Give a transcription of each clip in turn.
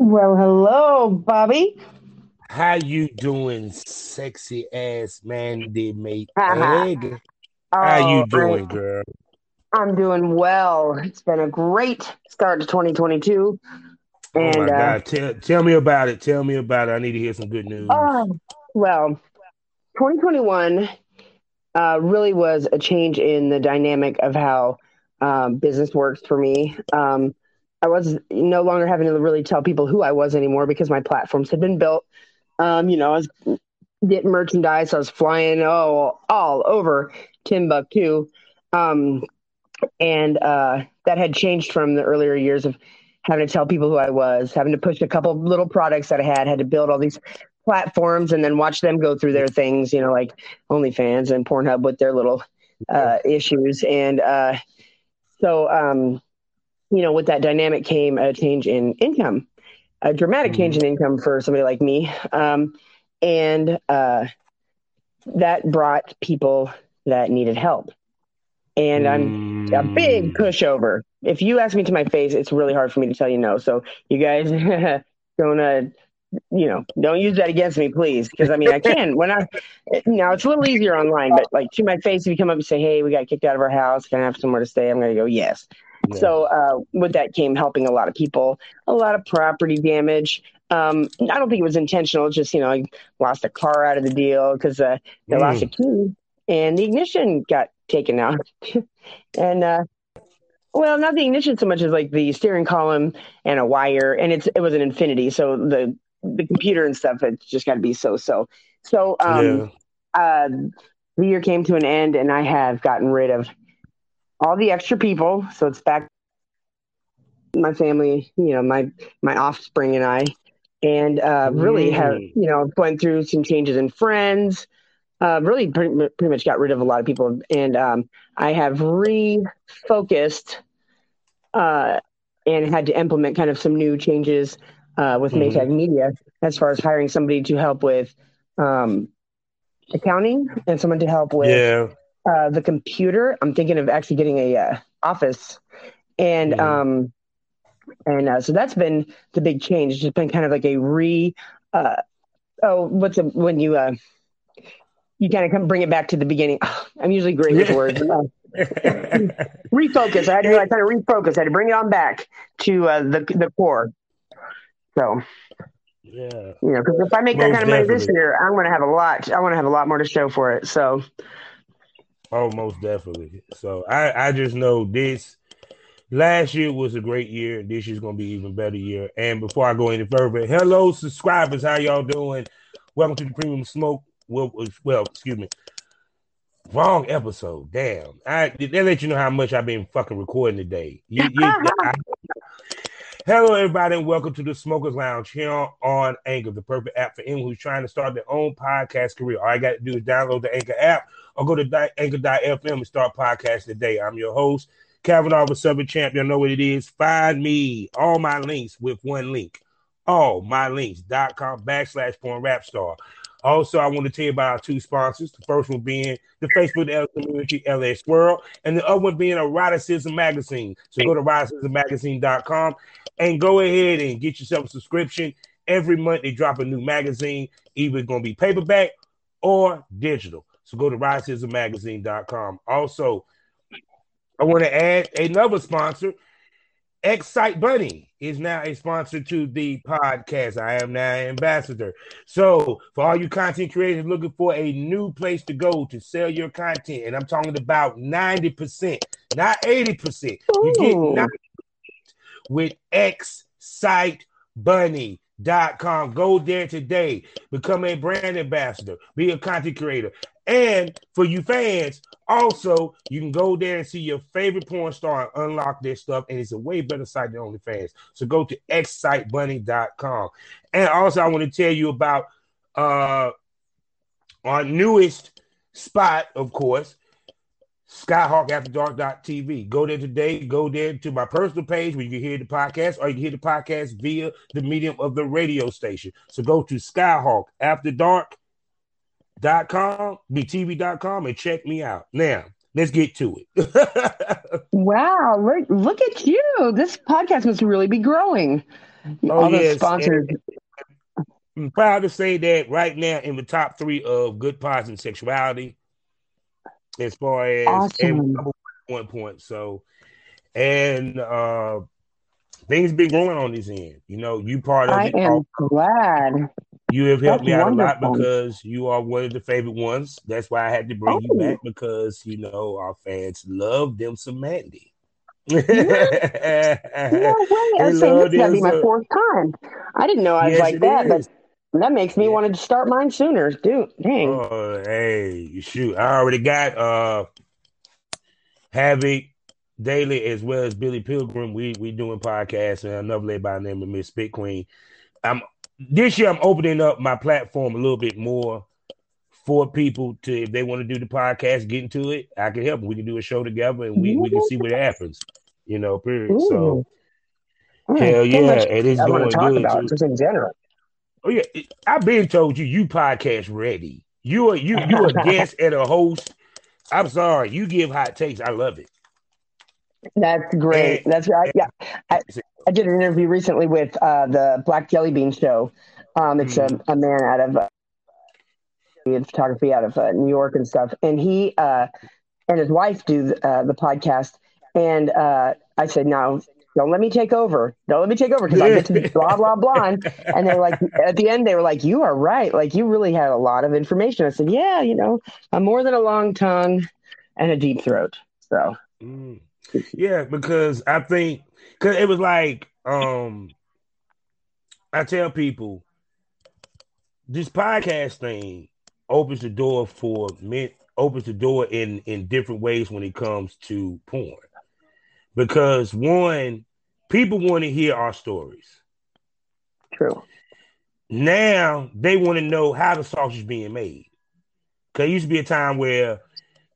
Well, hello, Bobby. How you doing, sexy ass Mandy mate egg? How Oh, you doing, I, girl? I'm doing well. It's been a great start to 2022. Oh And my uh God, tell tell me about it. Tell me about it. I need to hear some good news. oh, well, 2021 uh really was a change in the dynamic of how um business works for me. Um I was no longer having to really tell people who I was anymore because my platforms had been built. Um, you know, I was getting merchandise, I was flying oh all over Timbuktu. Um and uh, that had changed from the earlier years of having to tell people who I was, having to push a couple little products that I had, had to build all these platforms and then watch them go through their things, you know, like OnlyFans and Pornhub with their little uh, issues. And uh, so, um, you know, with that dynamic came a change in income, a dramatic change in Mhm. income for somebody like me. Um, and uh, that brought people that needed help. And I'm a big Mm. pushover. If you ask me to my face, it's really hard for me to tell you no. So you guys don't, uh, you know, don't use that against me, please. Because I mean, I can when I now it's a little easier online, but like to my face, if you come up and say, "Hey, we got kicked out of our house, can I have somewhere to stay?" I'm going to go, "Yes." Yeah. So uh, with that came helping a lot of people, a lot of property damage. Um, I don't think it was intentional. Just you know, I lost a car out of the deal because uh, they lost a Mm. key and the ignition got taken out. and uh, well, not the ignition so much as like the steering column and a wire, and it's it was an Infiniti, so the the computer and stuff it's just got to be so so. So um, Yeah. uh, the year came to an end, and I have gotten rid of all the extra people. So it's back my family, you know, my my offspring and I, and uh, really have Mm. you know went through some changes in friends. Uh, really, pretty, pretty much got rid of a lot of people, and um, I have refocused uh, and had to implement kind of some new changes uh, with Mhm. Maytag Media as far as hiring somebody to help with um, accounting and someone to help with Yeah. uh, the computer. I'm thinking of actually getting a uh, office, and Mhm. um, and uh, so that's been the big change. It's just been kind of like a re. Uh, oh, what's a, when you uh, you kind of come bring it back to the beginning. I'm usually great with words. Uh, refocus. I had to I kind of refocus. I had to bring it on back to uh, the the core. So yeah. you know, because if I make that kind of money this year, I'm going to have a lot. I want to have a lot more to show for it. So Oh, most definitely. So I I just know this last year was a great year. This year's gonna be even better year. And before I go any further, hello subscribers, how y'all doing? Welcome to the Premium Smoke. Well, well, excuse me. Wrong episode. Damn. I did they let you know how much I've been fucking recording today. You, you, I- hello, everybody, and welcome to the Smokers Lounge here on Anchor, the perfect app for anyone who's trying to start their own podcast career. All I got to do is download the Anchor app or go to anchor.fm and start podcast today. I'm your host, Kavanaugh with Southern Champ. You know what it is. Find me, all my links with one link. All my links.com backslash porn rap star. Also, I want to tell you about our two sponsors. The first one being the Facebook community, LS World, and the other one being Eroticism Magazine. So go to eroticismmagazine.com and go ahead and get yourself a subscription. Every month they drop a new magazine, either going to be paperback or digital. So go to eroticismmagazine.com. Also, I want to add another sponsor. Excite Bunny is now a sponsor to the podcast. I am now an ambassador. So, for all you content creators looking for a new place to go to sell your content, and I'm talking about 90%, not 80%. You get Ooh. 90 with excitebunny.com. Go there today. Become a brand ambassador. Be a content creator. And for you fans, also, you can go there and see your favorite porn star unlock their stuff. And it's a way better site than OnlyFans. So go to excitebunny.com. And also, I want to tell you about uh, our newest spot, of course, skyhawkafterdark.tv. Go there today. Go there to my personal page where you can hear the podcast, or you can hear the podcast via the medium of the radio station. So go to skyhawkafterdark.com, btv.com, and check me out. Now, let's get to it. Wow, look, look at you. This podcast must really be growing. Oh, All yes. sponsors. And I'm proud to say that right now in the top three of good positive sexuality, as far as awesome. one point. So, and uh things been growing on this end. You know, you part of I it. I am glad. You have helped That's me out wonderful. a lot because you are one of the favorite ones. That's why I had to bring oh. you back because you know our fans love them some Mandy. Yeah. no way. I was saying this gotta be my fourth time. I didn't know I was yes, like that, is. but that makes me yeah. want to start mine sooner. Dude, dang. Oh, hey, shoot. I already got uh Havoc Daily as well as Billy Pilgrim. We we doing podcasts and another lady by the name of Miss Bitcoin. I'm this year I'm opening up my platform a little bit more for people to if they want to do the podcast, get into it. I can help them. We can do a show together and we, we can see what happens. You know, period. Ooh. So mm, hell yeah, it is going talk good. About, just in general. Oh yeah, I've been told you you podcast ready. You are you you a guest and a host. I'm sorry, you give hot takes. I love it. That's great. That's right. Yeah, I, I, did an interview recently with uh, the Black Jelly Bean Show. Um, it's mm-hmm. a, a, man out of uh, photography out of uh, New York and stuff, and he uh, and his wife do the, uh, the podcast. And uh, I said, "No, don't let me take over. Don't let me take over because I get to be blah blah blah." And they're like, at the end, they were like, "You are right. Like you really had a lot of information." I said, "Yeah, you know, I'm more than a long tongue and a deep throat." So. Mm yeah, because I think because it was like um I tell people this podcast thing opens the door for men opens the door in in different ways when it comes to porn. Because one, people want to hear our stories. True. Now they want to know how the sausage is being made. Cause it used to be a time where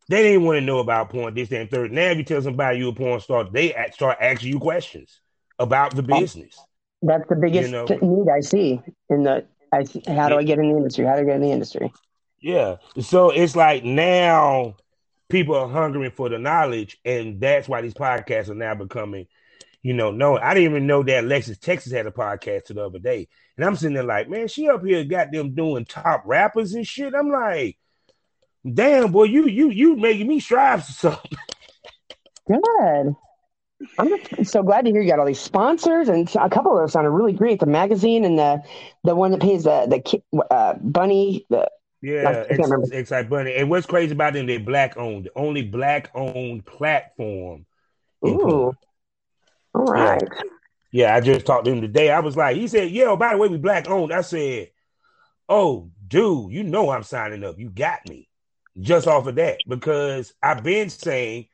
they didn't want to know about porn, this, and third. Now, if you tell somebody you a porn star, they start asking you questions about the oh, business. That's the biggest you know? need I see in the. I, how do I get in the industry? How do I get in the industry? Yeah. So it's like now people are hungering for the knowledge, and that's why these podcasts are now becoming, you know, no. I didn't even know that Alexis Texas had a podcast the other day, and I'm sitting there like, man, she up here got them doing top rappers and shit. I'm like, Damn, boy, you you you making me strive for something. Good. I'm just so glad to hear you got all these sponsors, and a couple of those sounded really great. The magazine and the the one that pays the the uh, bunny. The yeah, it's, it's like bunny. And what's crazy about them? They're black owned. The only black owned platform. Ooh. All right. Yeah. yeah, I just talked to him today. I was like, he said, "Yeah, by the way, we black owned." I said, "Oh, dude, you know I'm signing up. You got me." Just off of that because I've been saying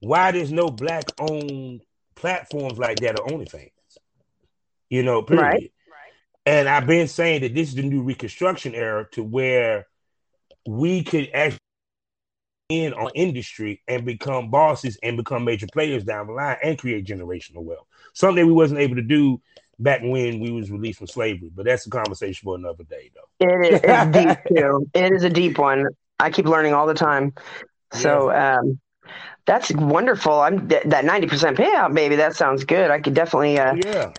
why there's no black owned platforms like that or OnlyFans. You know, period. Right. And I've been saying that this is the new reconstruction era to where we could actually in on industry and become bosses and become major players down the line and create generational wealth. Something we wasn't able to do back when we was released from slavery. But that's a conversation for another day, though. It is it's deep too. It is a deep one. I keep learning all the time. So um, that's wonderful. I'm that ninety percent payout, baby. That sounds good. I could definitely uh, yeah.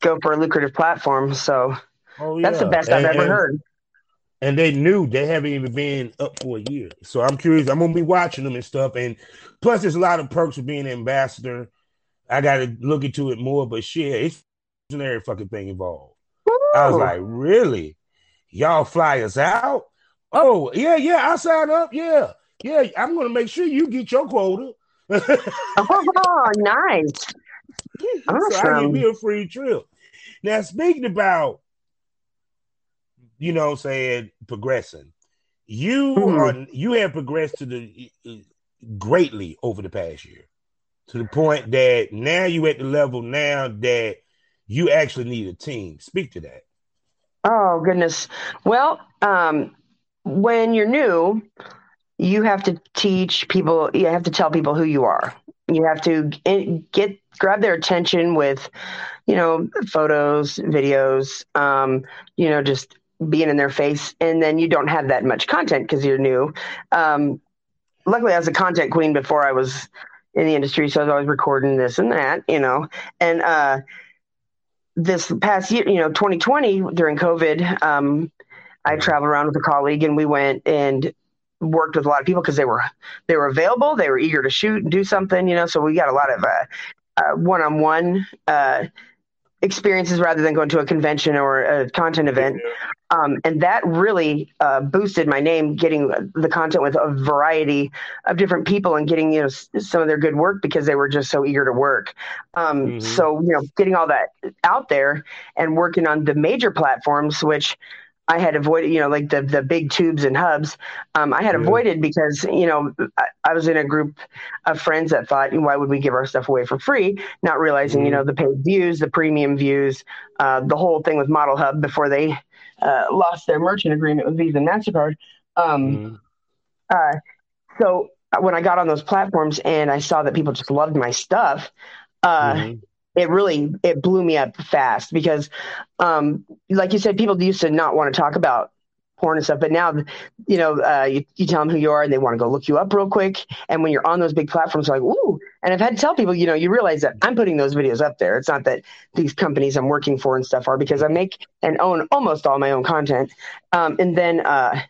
go for a lucrative platform. So oh, yeah. that's the best and, I've ever and, heard. And they knew they haven't even been up for a year. So I'm curious. I'm gonna be watching them and stuff. And plus, there's a lot of perks of being an ambassador. I got to look into it more. But shit, it's an every fucking thing involved. Ooh. I was like, really? Y'all fly us out? Oh, yeah, yeah, I sign up. Yeah, yeah, I'm going to make sure you get your quota. oh, nice. Awesome. So I give me a free trip. Now, speaking about, you know, saying progressing, you mm-hmm. are you have progressed to the greatly over the past year to the point that now you at the level now that you actually need a team. Speak to that. Oh goodness. Well, um, when you're new, you have to teach people, you have to tell people who you are. You have to get grab their attention with, you know, photos, videos, um, you know, just being in their face. And then you don't have that much content because you're new. Um, luckily, I was a content queen before I was in the industry, so I was always recording this and that, you know. And uh, this past year, you know, 2020 during COVID, um, I Mm-hmm. traveled around with a colleague and we went and worked with a lot of people because they were they were available, they were eager to shoot and do something, you know. So we got a lot of uh, uh, one-on-one uh, experiences rather than going to a convention or a content event. Um, and that really uh, boosted my name, getting the content with a variety of different people and getting you know some of their good work because they were just so eager to work. Um, Mhm. So you know, getting all that out there and working on the major platforms, which I had avoided, you know, like the the big tubes and hubs. Um, I had Yeah. avoided because you know I, I was in a group of friends that thought, why would we give our stuff away for free? Not realizing, you Mhm. know, the paid views, the premium views, uh, the whole thing with Model Hub before they uh, lost their merchant agreement with Visa and Mastercard. Um, Mhm. uh, so when I got on those platforms and I saw that people just loved my stuff, uh, Mhm. It really it blew me up fast because, um, like you said, people used to not want to talk about porn and stuff, but now, you know, uh, you, you tell them who you are and they want to go look you up real quick. And when you're on those big platforms, like, ooh. And I've had to tell people, you know, you realize that I'm putting those videos up there. It's not that these companies I'm working for and stuff are because I make and own almost all my own content. Um, and then, uh,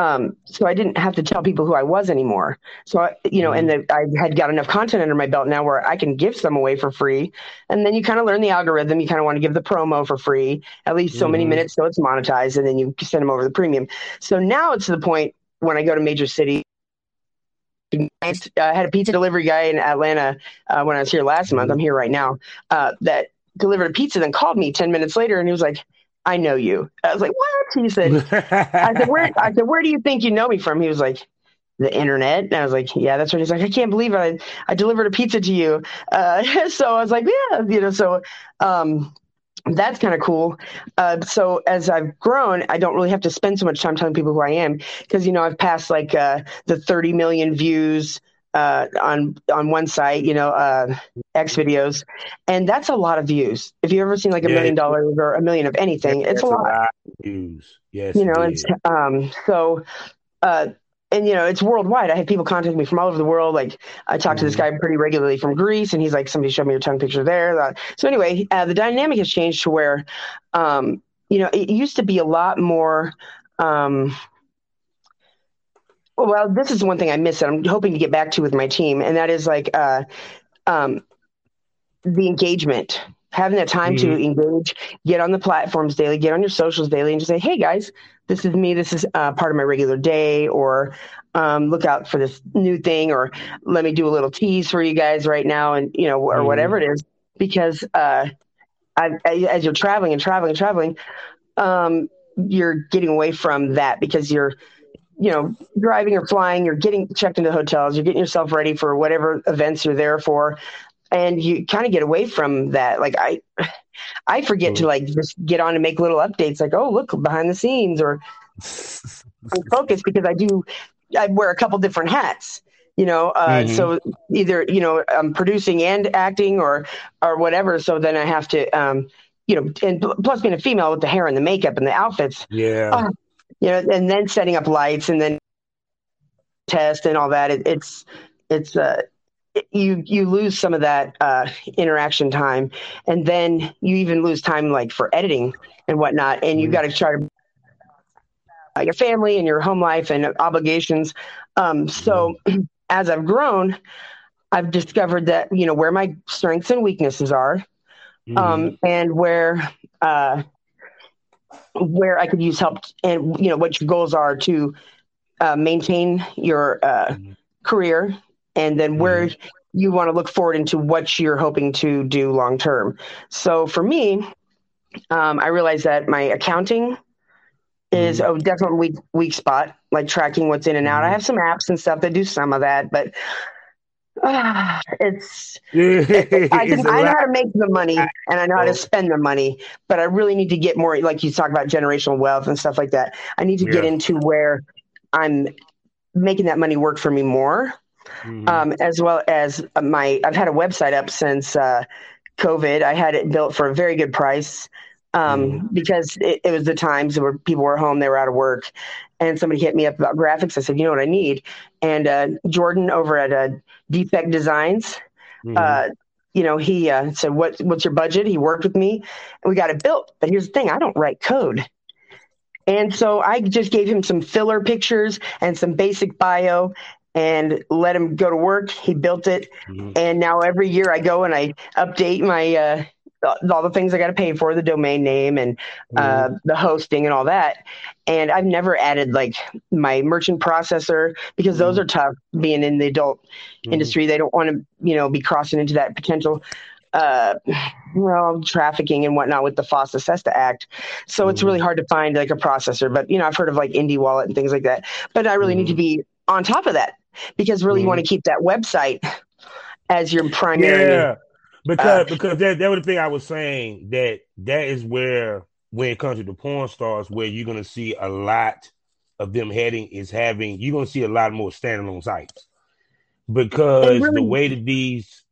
um, so I didn't have to tell people who I was anymore. So I, you know, and the, I had got enough content under my belt now where I can give some away for free. And then you kind of learn the algorithm. You kind of want to give the promo for free, at least so many Mhm. minutes, so it's monetized, and then you send them over the premium. So now it's to the point when I go to major cities. I had a pizza delivery guy in Atlanta uh, when I was here last month. I'm here right now. Uh, that delivered a pizza, then called me ten minutes later, and he was like, "I know you." I was like, "What?" He said, I said, "Where?" I said, "Where do you think you know me from?" He was like, "The internet." And I was like, "Yeah, that's what." He's like, "I can't believe I I delivered a pizza to you." Uh, so I was like, "Yeah," you know. So um, that's kind of cool. Uh, so as I've grown, I don't really have to spend so much time telling people who I am because you know I've passed like uh, the 30 million views uh, on on one site, you know, uh, X videos, and that's a lot of views. If you've ever seen like a Yeah. million dollars or a million of anything, it's That's a lot of views. Yes, you know it's um so uh and you know it's worldwide i have people contact me from all over the world like i talk to this Mhm. guy pretty regularly from greece and he's like somebody showed me your tongue picture there Uh, so anyway uh, the dynamic has changed to where um you know it used to be a lot more um well this is one thing i miss that i'm hoping to get back to with my team and that is like uh um the engagement. Having that time to engage get on the platforms daily get on your socials daily and just say hey guys this is me. This is uh, part of my regular day or um, look out for this new thing or let me do a little tease for you guys right now and you know or Mhm. whatever it is because uh, I, I, as you're traveling and traveling and traveling um, you're getting away from that because you're you know driving or flying you're getting checked into hotels you're getting yourself ready for whatever events you're there for and you kind of get away from that like i i forget to like just get on and make little updates like oh look behind the scenes or focus because i do i wear a couple different hats you know uh, Mhm. so either you know i'm producing and acting or or whatever so then i have to um you know and plus being a female with the hair and the makeup and the outfits Yeah. Oh, you know, and then setting up lights and then test and all that. It, it's it's uh, it- you you lose some of that uh, interaction time, and then you even lose time like for editing and whatnot. And you Mhm. got to try to uh, your family and your home life and obligations. Um, so as I've grown, I've discovered that you know where my strengths and weaknesses are um, and where uh, where I could use help, and you know what your goals are to uh, maintain your uh, Mhm. career, and then where you want to look forward into what you're hoping to do long term. So for me, um, I realized that my accounting is a definite weak weak spot, like tracking what's in and out. I Mhm. have some apps and stuff that do some of that, but uh, it's I, can, I know how to make the money and I know how to spend the money, but I really need to get more, like you talk about generational wealth and stuff like that. I need to get into where I'm making that money work for me more, Mhm. um, as well as my, I've had a website up since uh, COVID. I had it built for a very good price um, because it, it was the times where people were home, they were out of work. And somebody hit me up about graphics. I said, you know what I need? And uh, Jordan over at uh, Defect Designs, Mhm. uh, you know, he uh, said, "What what's your budget?" He worked with me, and we got it built. But here's the thing: I don't write code. And so I just gave him some filler pictures and some basic bio and let him go to work. He built it. Mm-hmm. And now every year I go and I update my, uh, all the things I got to pay for the domain name and uh, mm-hmm. the hosting and all that. And I've never added like my merchant processor because those mm-hmm. are tough being in the adult mm-hmm. industry. They don't want to, you know, be crossing into that potential uh, well, trafficking and whatnot with the FOSTA SESTA Act. So it's really hard to find like a processor. But you know, I've heard of like Indie Wallet and things like that. But I really need to be on top of that because really you want to keep that website as your primary. Yeah, because uh, because that that was the thing I was saying that that is where when it comes to the porn stars, where you're gonna see a lot of them heading is having you're gonna see a lot more standalone sites because really, the way that these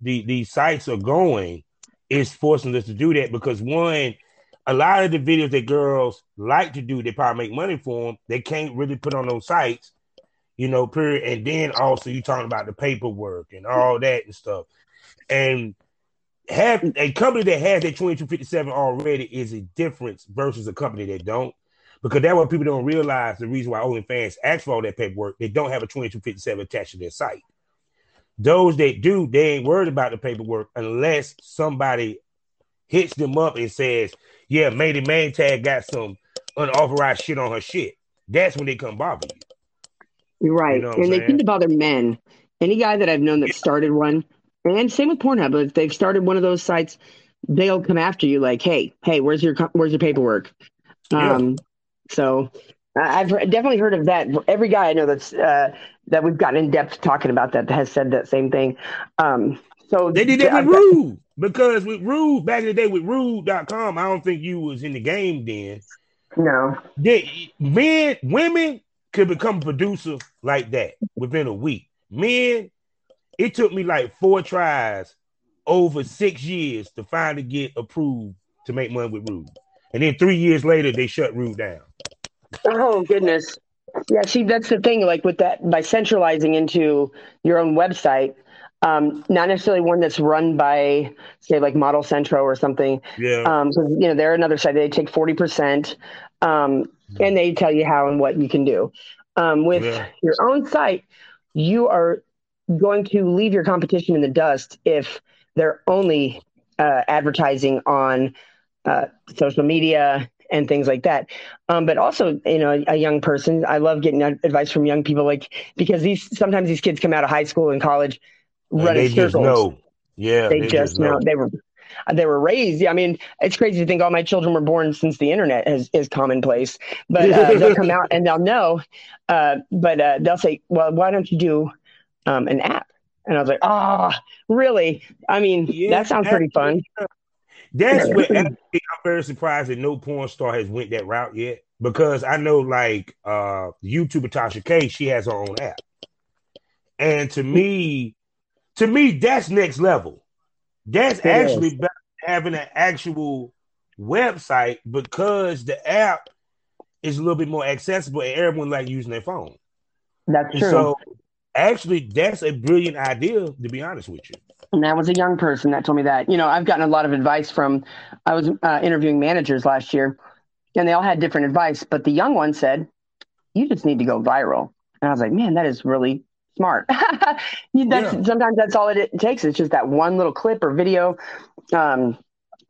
the these sites are going is forcing us to do that because one, a lot of the videos that girls like to do, they probably make money for them. They can't really put on those sites, you know. Period. And then also you talking about the paperwork and all that and stuff, and have a company that has that 2257 already is a difference versus a company that don't. Because that's what people don't realize the reason why OnlyFans ask for all that paperwork, they don't have a 2257 attached to their site. Those that do, they ain't worried about the paperwork unless somebody hits them up and says, "Yeah, Mandy Maytag got some unauthorized shit on her shit." That's when they come bother you. You're right, you know and they tend to bother men. Any guy that I've known that started one, and same with Pornhub, if they've started one of those sites, they'll come after you like, "Hey, hey, where's your where's your paperwork?" Yeah. Um, so I've definitely heard of that. Every guy I know that's uh, that we've gotten in depth talking about that has said that same thing. Um, so they did that with Rude because with Rude back in the day with Rude.com, I don't think you was in the game then. No, they, men, women could become producer like that within a week. Men, it took me like four tries over six years to finally get approved to make money with Rude, and then three years later they shut Rude down. Oh goodness. Yeah, see, that's the thing. Like with that, by centralizing into your own website, um, not necessarily one that's run by, say, like Model Centro or something. Yeah. Um, so you know, they're another site. They take forty percent, um, and they tell you how and what you can do. Um, with yeah. your own site, you are going to leave your competition in the dust if they're only uh, advertising on uh, social media and things like that. Um, but also, you know, a, a, young person, I love getting advice from young people, like because these sometimes these kids come out of high school and college running circles. know. Yeah, they, they just, just know. know. They were they were raised. I mean, it's crazy to think all my children were born since the internet is, is commonplace. But uh, they'll come out and they'll know. Uh, but uh, they'll say, "Well, why don't you do um, an app?" And I was like, "Oh, really? I mean, yeah, that sounds pretty fun." That's what I'm very surprised that no porn star has went that route yet. Because I know like uh YouTuber Tasha K, she has her own app. And to me, to me, that's next level. That's it actually better having an actual website because the app is a little bit more accessible and everyone like using their phone. That's and true. So actually, that's a brilliant idea, to be honest with you. And that was a young person that told me that. You know, I've gotten a lot of advice from, I was uh, interviewing managers last year, and they all had different advice. But the young one said, you just need to go viral. And I was like, man, that is really smart. that's, yeah. Sometimes that's all it, takes. It's just that one little clip or video um,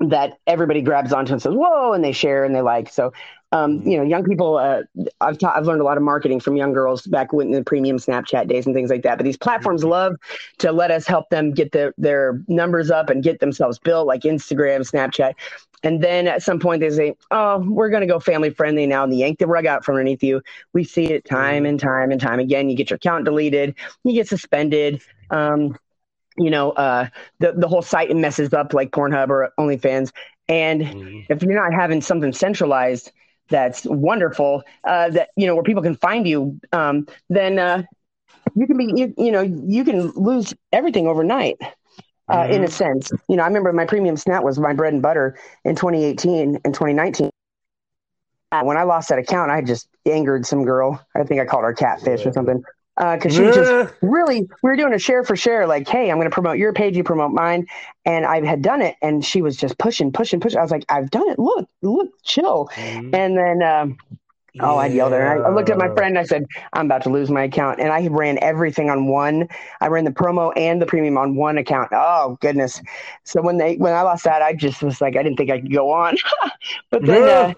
that everybody grabs onto and says, whoa, and they share and they like. So um, mm-hmm. you know, young people. Uh, I've ta- I've learned a lot of marketing from young girls back when the premium Snapchat days and things like that. But these platforms mm-hmm. love to let us help them get their their numbers up and get themselves built, like Instagram, Snapchat. And then at some point they say, "Oh, we're going to go family friendly now," and they yank the rug out from underneath you. We see it time mm-hmm. and time and time again. You get your account deleted, you get suspended. Um, you know, uh, the the whole site messes up like Pornhub or OnlyFans. And if you're not having something centralized, that's wonderful uh, that you know where people can find you um, then uh, you can be you, you, know you can lose everything overnight uh, mm-hmm. in a mm-hmm. sense you know i remember my premium snap was my bread and butter in 2018 and 2019 when i lost that account i just angered some girl i think i called her catfish yeah. or something because uh, she was just really we were doing a share for share like hey i'm going to promote your page you promote mine and i had done it and she was just pushing pushing pushing i was like i've done it look look chill mm-hmm. and then um, Oh, I yelled at her. I looked at my friend I said, I'm about to lose my account. And I ran everything on one. I ran the promo and the premium on one account. Oh goodness. So when they when I lost that, I just was like, I didn't think I could go on. but then uh,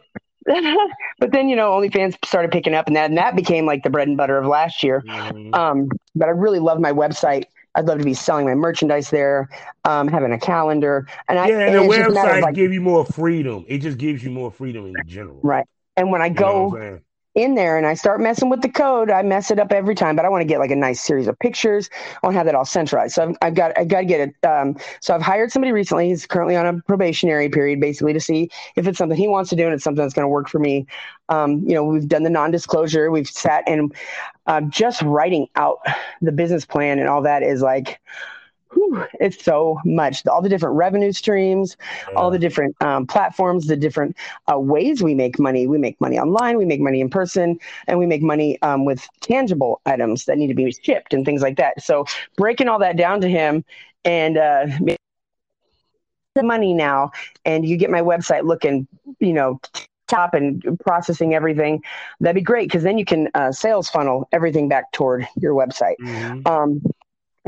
but then you know OnlyFans started picking up and that and that became like the bread and butter of last year. Mm-hmm. Um, but I really love my website. I'd love to be selling my merchandise there, um, having a calendar, and I yeah, and, and the website like, give you more freedom. It just gives you more freedom in general, right? And when I go in there and I start messing with the code, I mess it up every time. But I want to get like a nice series of pictures. I want to have that all centralized. So I've, I've got I got to get it. Um, so I've hired somebody recently. He's currently on a probationary period, basically to see if it's something he wants to do and it's something that's going to work for me. Um, you know, we've done the non-disclosure. We've sat and uh, just writing out the business plan and all that is like whew, it's so much. All the different revenue streams, yeah. all the different um, platforms, the different uh, ways we make money. We make money online, we make money in person, and we make money um, with tangible items that need to be shipped and things like that. So breaking all that down to him and uh, the money now, and you get my website looking, you know, top and processing everything, that'd be great because then you can uh, sales funnel everything back toward your website. Mm-hmm. Um,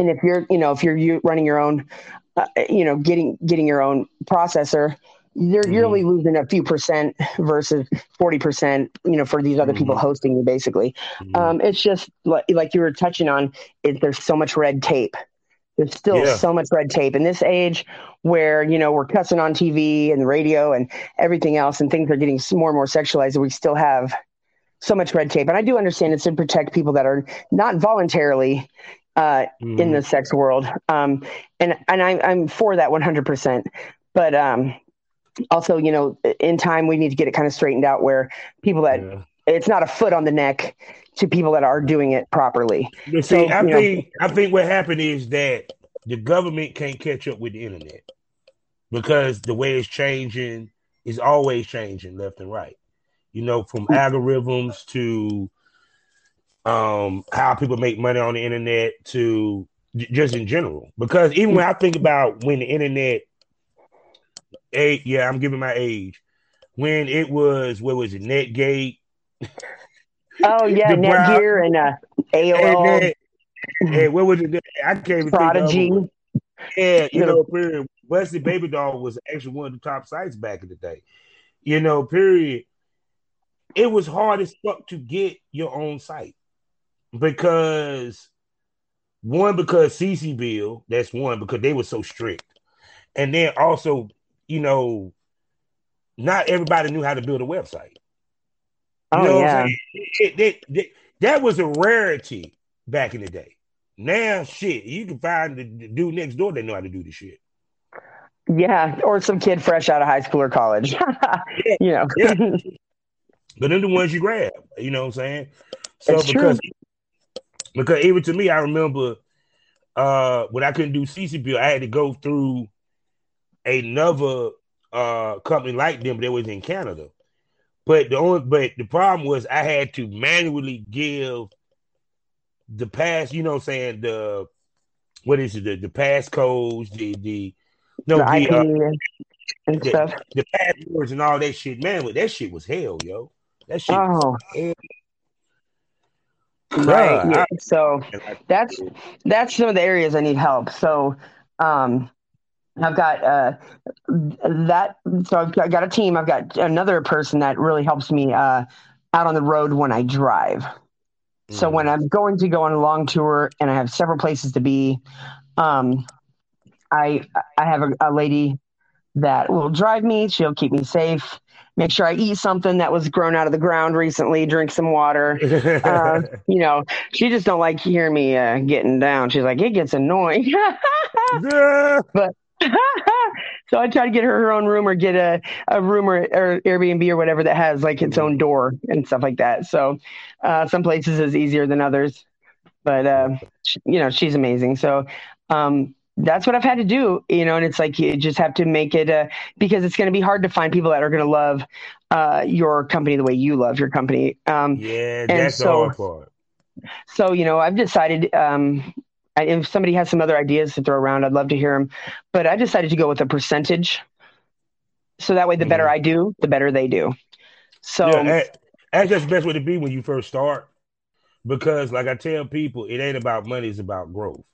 and if you're, you know, if you're running your own, uh, you know, getting getting your own processor, you're mm-hmm. you're only losing a few percent versus forty percent, you know, for these other mm-hmm. people hosting you. Basically, mm-hmm. um, it's just like, like you were touching on. It, there's so much red tape. There's still yeah. so much red tape in this age where you know we're cussing on TV and the radio and everything else, and things are getting more and more sexualized. And we still have so much red tape. And I do understand it's to protect people that are not voluntarily, uh, mm. in the mm-hmm. sex world. Um, and and I'm I'm for that 100%. But um, also, you know, in time we need to get it kind of straightened out where people that yeah. it's not a foot on the neck to people that are doing it properly. see, so, I think know, I think what happened is that the government can't catch up with the internet because the way it's changing is always changing left and right. You know, from hmm. algorithms to um, how people make money on the internet to just in general. Because even when I think about when the internet, eight, yeah, I'm giving my age. When it was, what was it, Netgate? Oh yeah, Netgear and uh, AOL. And, and what was it? I can't even Prodigy. Think of Yeah, you know, period. Wesley Baby Doll was actually one of the top sites back in the day. You know, period. It was hard as fuck to get your own site because one because CCBill that's one because they were so strict, and then also you know not everybody knew how to build a website. You oh yeah, it, it, it, that was a rarity back in the day. Now shit, you can find the, the dude next door that know how to do the shit. Yeah, or some kid fresh out of high school or college. yeah, you know. yeah. But then the ones you grab, you know what I'm saying? So it's because true. Because even to me, I remember uh when I couldn't do CCBill, I had to go through another uh company like them that was in Canada. But the only but the problem was I had to manually give the pass, you know what I'm saying, the what is it, the, the passcodes, the the no the, the, uh, and the, stuff. The passwords and all that shit. Man, that shit was hell, yo. That shit oh. Right. Yeah. So that's that's some of the areas I need help. So um I've got uh that so I've got, got a team. I've got another person that really helps me uh out on the road when I drive. Mm. So when I'm going to go on a long tour and I have several places to be, um I I have a, a lady that will drive me. She'll keep me safe make sure I eat something that was grown out of the ground recently, drink some water. uh, you know, she just don't like hearing me uh, getting down. She's like, it gets annoying. but so I try to get her her own room or get a, a room or, or Airbnb or whatever that has like its own door and stuff like that. So uh, some places is easier than others, but uh, she, you know she's amazing. So um, that's what I've had to do, you know, and it's like you just have to make it uh, because it's going to be hard to find people that are going to love uh, your company the way you love your company. Um, yeah, that's so, the hard part. so you know, I've decided. Um, if somebody has some other ideas to throw around, I'd love to hear them. But I decided to go with a percentage, so that way, the better mm-hmm. I do, the better they do. So yeah, that's just the best way to be when you first start, because like I tell people, it ain't about money; it's about growth.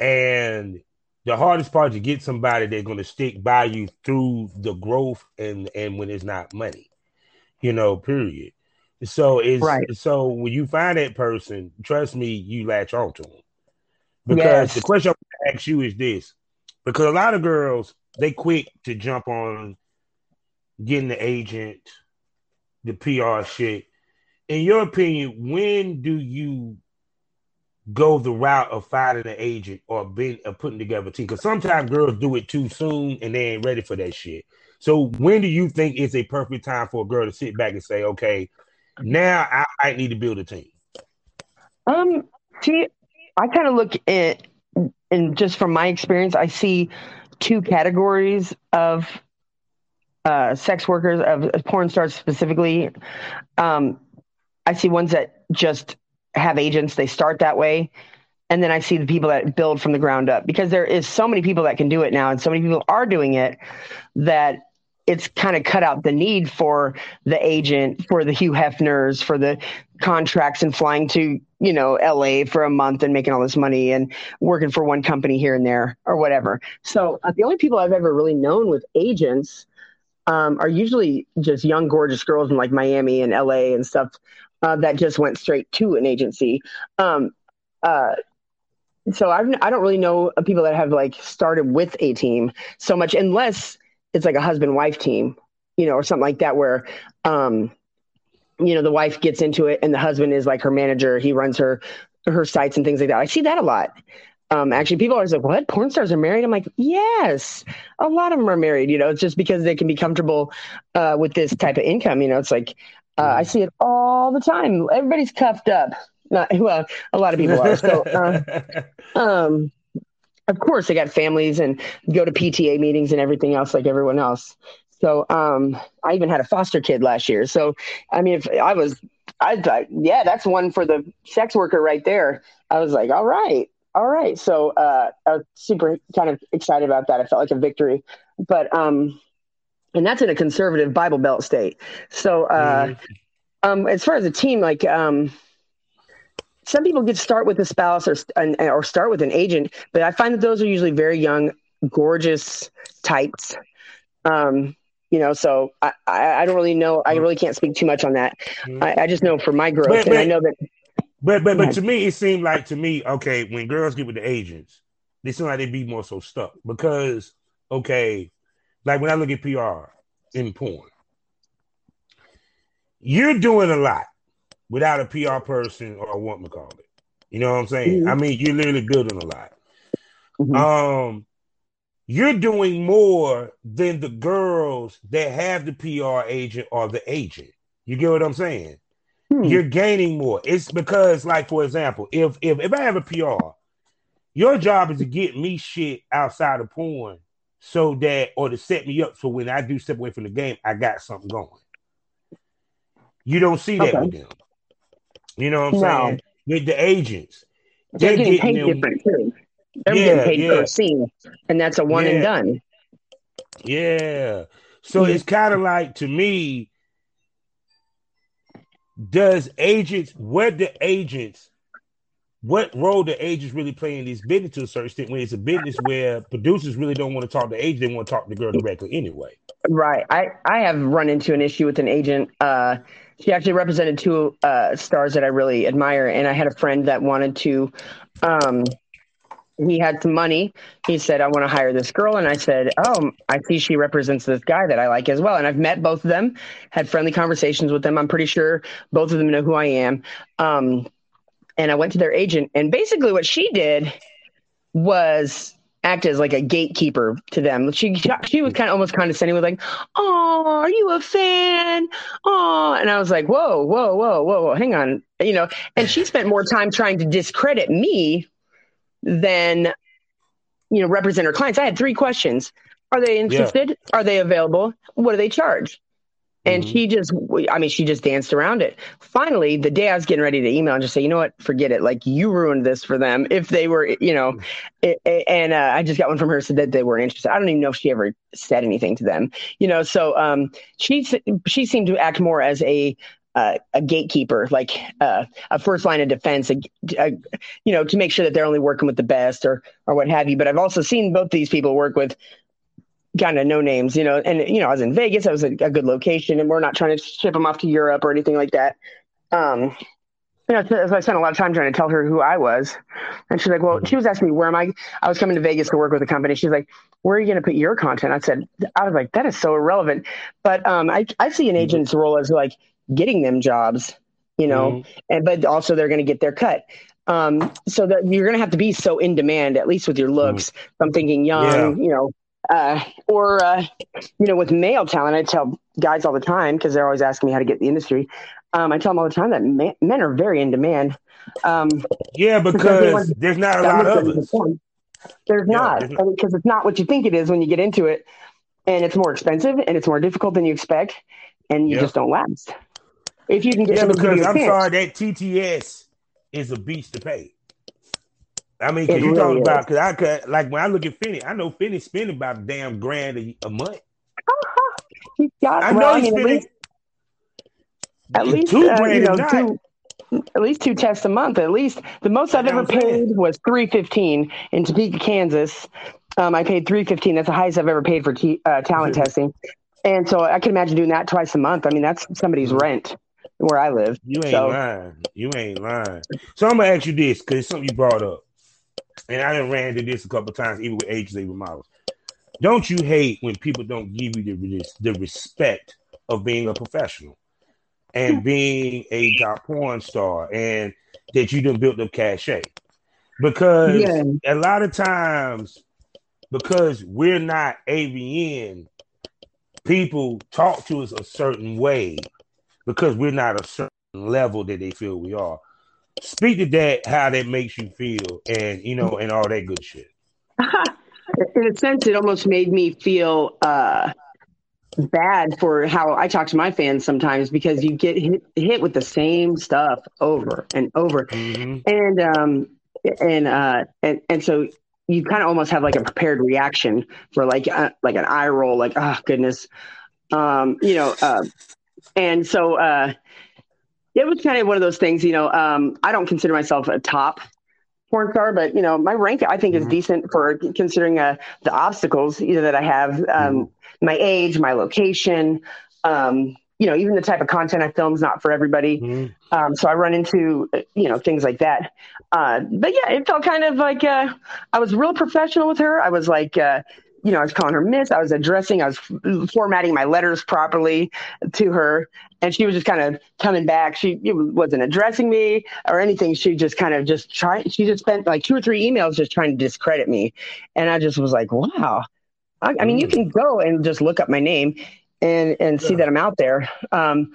And the hardest part to get somebody that's going to stick by you through the growth and and when it's not money, you know. Period. So it's right. so when you find that person, trust me, you latch on to them. Because yes. the question I'm going to ask you is this: because a lot of girls they quick to jump on getting the agent, the PR shit. In your opinion, when do you go the route of finding an agent or being or putting together a team? Because sometimes girls do it too soon and they ain't ready for that shit. So when do you think it's a perfect time for a girl to sit back and say, okay, now I, I need to build a team? Um, see, I kind of look at, and just from my experience, I see two categories of uh, sex workers, of porn stars specifically. Um, I see ones that just have agents, they start that way. And then I see the people that build from the ground up because there is so many people that can do it now, and so many people are doing it that it's kind of cut out the need for the agent, for the Hugh Hefners, for the contracts and flying to, you know, LA for a month and making all this money and working for one company here and there or whatever. So uh, the only people I've ever really known with agents um, are usually just young, gorgeous girls in like Miami and LA and stuff uh, that just went straight to an agency. Um, uh, so I've, I don't really know people that have like started with a team so much, unless it's like a husband wife team, you know, or something like that, where, um, you know, the wife gets into it and the husband is like her manager. He runs her her sites and things like that. I see that a lot. Um, actually, people are like, "What? Porn stars are married?" I'm like, "Yes, a lot of them are married." You know, it's just because they can be comfortable uh, with this type of income. You know, it's like uh, I see it all the time. Everybody's cuffed up. Not well, a lot of people are. So, uh, um, of course, they got families and go to PTA meetings and everything else like everyone else. So, um, I even had a foster kid last year. So, I mean, if I was, I thought, yeah, that's one for the sex worker right there. I was like, all right, all right. So, uh, I was super kind of excited about that. I felt like a victory, but, um, and that's in a conservative Bible Belt state. So, uh, mm-hmm. um, as far as a team, like um, some people get start with a spouse or or start with an agent, but I find that those are usually very young, gorgeous types. Um, you know, so I, I, I don't really know. I really can't speak too much on that. Mm-hmm. I, I, just know for my growth, but, but, and I know that. But but but to me, it seemed like to me, okay, when girls get with the agents, they seem like they be more so stuck because okay, like when I look at PR in porn, you're doing a lot without a PR person or what we call it. You know what I'm saying? Mm-hmm. I mean, you're literally building a lot. Mm-hmm. Um, you're doing more than the girls that have the PR agent or the agent. You get what I'm saying? Hmm. You're gaining more. It's because, like, for example, if if if I have a PR, your job is to get me shit outside of porn so that or to set me up so when I do step away from the game, I got something going. You don't see that okay. with them. You know what I'm no. saying? With the agents. They're, they're getting paid them, different too. They're yeah, getting paid yeah. per scene, and that's a one yeah. and done. Yeah. So it's kind of like to me, does agents what the agents what role the agents really play in this business to a certain extent when it's a business where producers really don't want to talk to agents, they want to talk to the girl directly anyway. Right. I, I have run into an issue with an agent. Uh, she actually represented two uh, stars that I really admire. And I had a friend that wanted to, um, he had some money. He said, I want to hire this girl. And I said, Oh, I see she represents this guy that I like as well. And I've met both of them, had friendly conversations with them. I'm pretty sure both of them know who I am. Um, and I went to their agent, and basically what she did was act as like a gatekeeper to them. She she was kind of almost condescending with like, "Oh, are you a fan?" Oh, and I was like, "Whoa, whoa, whoa, whoa, whoa, hang on," you know. And she spent more time trying to discredit me than you know represent her clients. I had three questions: Are they interested? Yeah. Are they available? What do they charge? And mm-hmm. she just, I mean, she just danced around it. Finally, the day I was getting ready to email and just say, you know what, forget it. Like you ruined this for them if they were, you know. It, it, and uh, I just got one from her said that they weren't interested. I don't even know if she ever said anything to them, you know. So um, she she seemed to act more as a uh, a gatekeeper, like uh, a first line of defense, a, a, you know, to make sure that they're only working with the best or or what have you. But I've also seen both these people work with kind of no names, you know, and you know, I was in Vegas, I was a, a, good location, and we're not trying to ship them off to Europe or anything like that. Um, you know, so I spent a lot of time trying to tell her who I was, and she's like, "Well," she was asking me where am I? I was coming to Vegas to work with a company. She's like, "Where are you going to put your content?" I said, "I was like, that is so irrelevant." But um, I I see an agent's role as like getting them jobs, you know, mm-hmm. and but also they're going to get their cut. Um, so that you're going to have to be so in demand, at least with your looks. Mm-hmm. I'm thinking young, yeah. you know, uh, or uh, you know, with male talent, I tell guys all the time because they're always asking me how to get the industry. Um, I tell them all the time that man, men are very in demand. Um, yeah, because there's not a lot of us. There's yeah, not because I mean, it's not what you think it is when you get into it, and it's more expensive and it's more difficult than you expect, and you just don't last. If you can get yeah, because I'm sorry that TTS is a beast to pay. I mean, because you really talking about because I could like when I look at Finney, I know Finney spending about a damn grand a, a month. he got, I know he's spending at least, two uh, grand you know, two, at least two tests a month. At least the most I've ever paid was three fifteen in Topeka, Kansas. Um, I paid three fifteen. That's the highest I've ever paid for t- uh, talent testing. And so I can imagine doing that twice a month. I mean, that's somebody's mm-hmm. rent where I live. You ain't so. lying. You ain't lying. So I'm gonna ask you this because it's something you brought up and I done ran into this a couple times, even with agency models. Don't you hate when people don't give you the, the respect of being a professional and being a top porn star and that you done built up cachet? Because yeah. a lot of times, because we're not AVN, people talk to us a certain way because we're not a certain level that they feel we are speak to that, how that makes you feel, and you know, and all that good shit. In a sense, it almost made me feel uh, bad for how I talk to my fans sometimes because you get hit, hit with the same stuff over and over, mm-hmm. and um, and uh, and and so you kind of almost have like a prepared reaction for like uh, like an eye roll, like oh goodness, um, you know, uh, and so uh, it was kind of one of those things, you know. Um, I don't consider myself a top porn star, but you know, my rank I think mm-hmm. is decent for considering uh, the obstacles you know, that I have, um, mm-hmm. my age, my location, um, you know, even the type of content I film is not for everybody. Mm-hmm. Um, so I run into, you know, things like that. Uh, but yeah, it felt kind of like uh, I was real professional with her. I was like, uh, you know, I was calling her miss. I was addressing, I was formatting my letters properly to her. And she was just kind of coming back. She wasn't addressing me or anything. She just kind of just tried, she just spent like two or three emails just trying to discredit me. And I just was like, wow. I, I mean, mm. you can go and just look up my name and, and see that I'm out there. Um,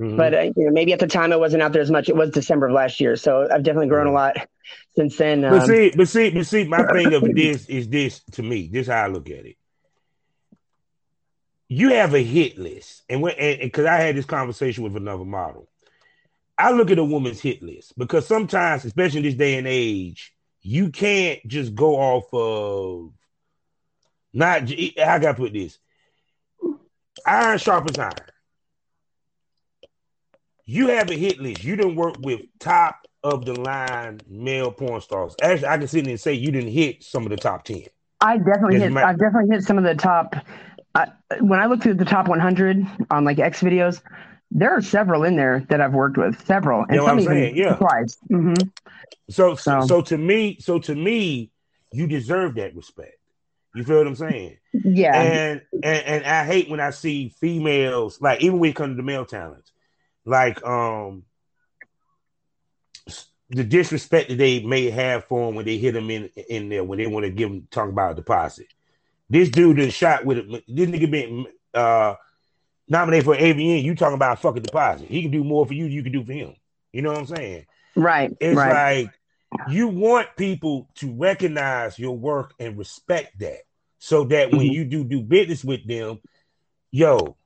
Mm-hmm. But uh, you know, maybe at the time I wasn't out there as much. It was December of last year, so I've definitely grown a lot since then. Um, but see, but see, but see, my thing of this is this to me. This how I look at it. You have a hit list, and when and because I had this conversation with another model, I look at a woman's hit list because sometimes, especially in this day and age, you can't just go off of not. I gotta put this iron sharpens iron you have a hit list. You didn't work with top of the line male porn stars. Actually, I can sit and say you didn't hit some of the top ten. I definitely hit. My- I've definitely hit some of the top. Uh, when I look through the top 100 on like X videos, there are several in there that I've worked with. Several, and you know some even saying? yeah. twice. Mm-hmm. So, so, so to me, so to me, you deserve that respect. You feel what I'm saying? Yeah. And and and I hate when I see females like even when it comes to male talents like um the disrespect that they may have for him when they hit him in in there when they want to give him talk about a deposit. This dude is shot with it. This nigga been uh nominated for AVN. You talking about fucking deposit? He can do more for you. you can do for him. You know what I'm saying? Right. It's right. like you want people to recognize your work and respect that, so that when mm-hmm. you do do business with them, yo,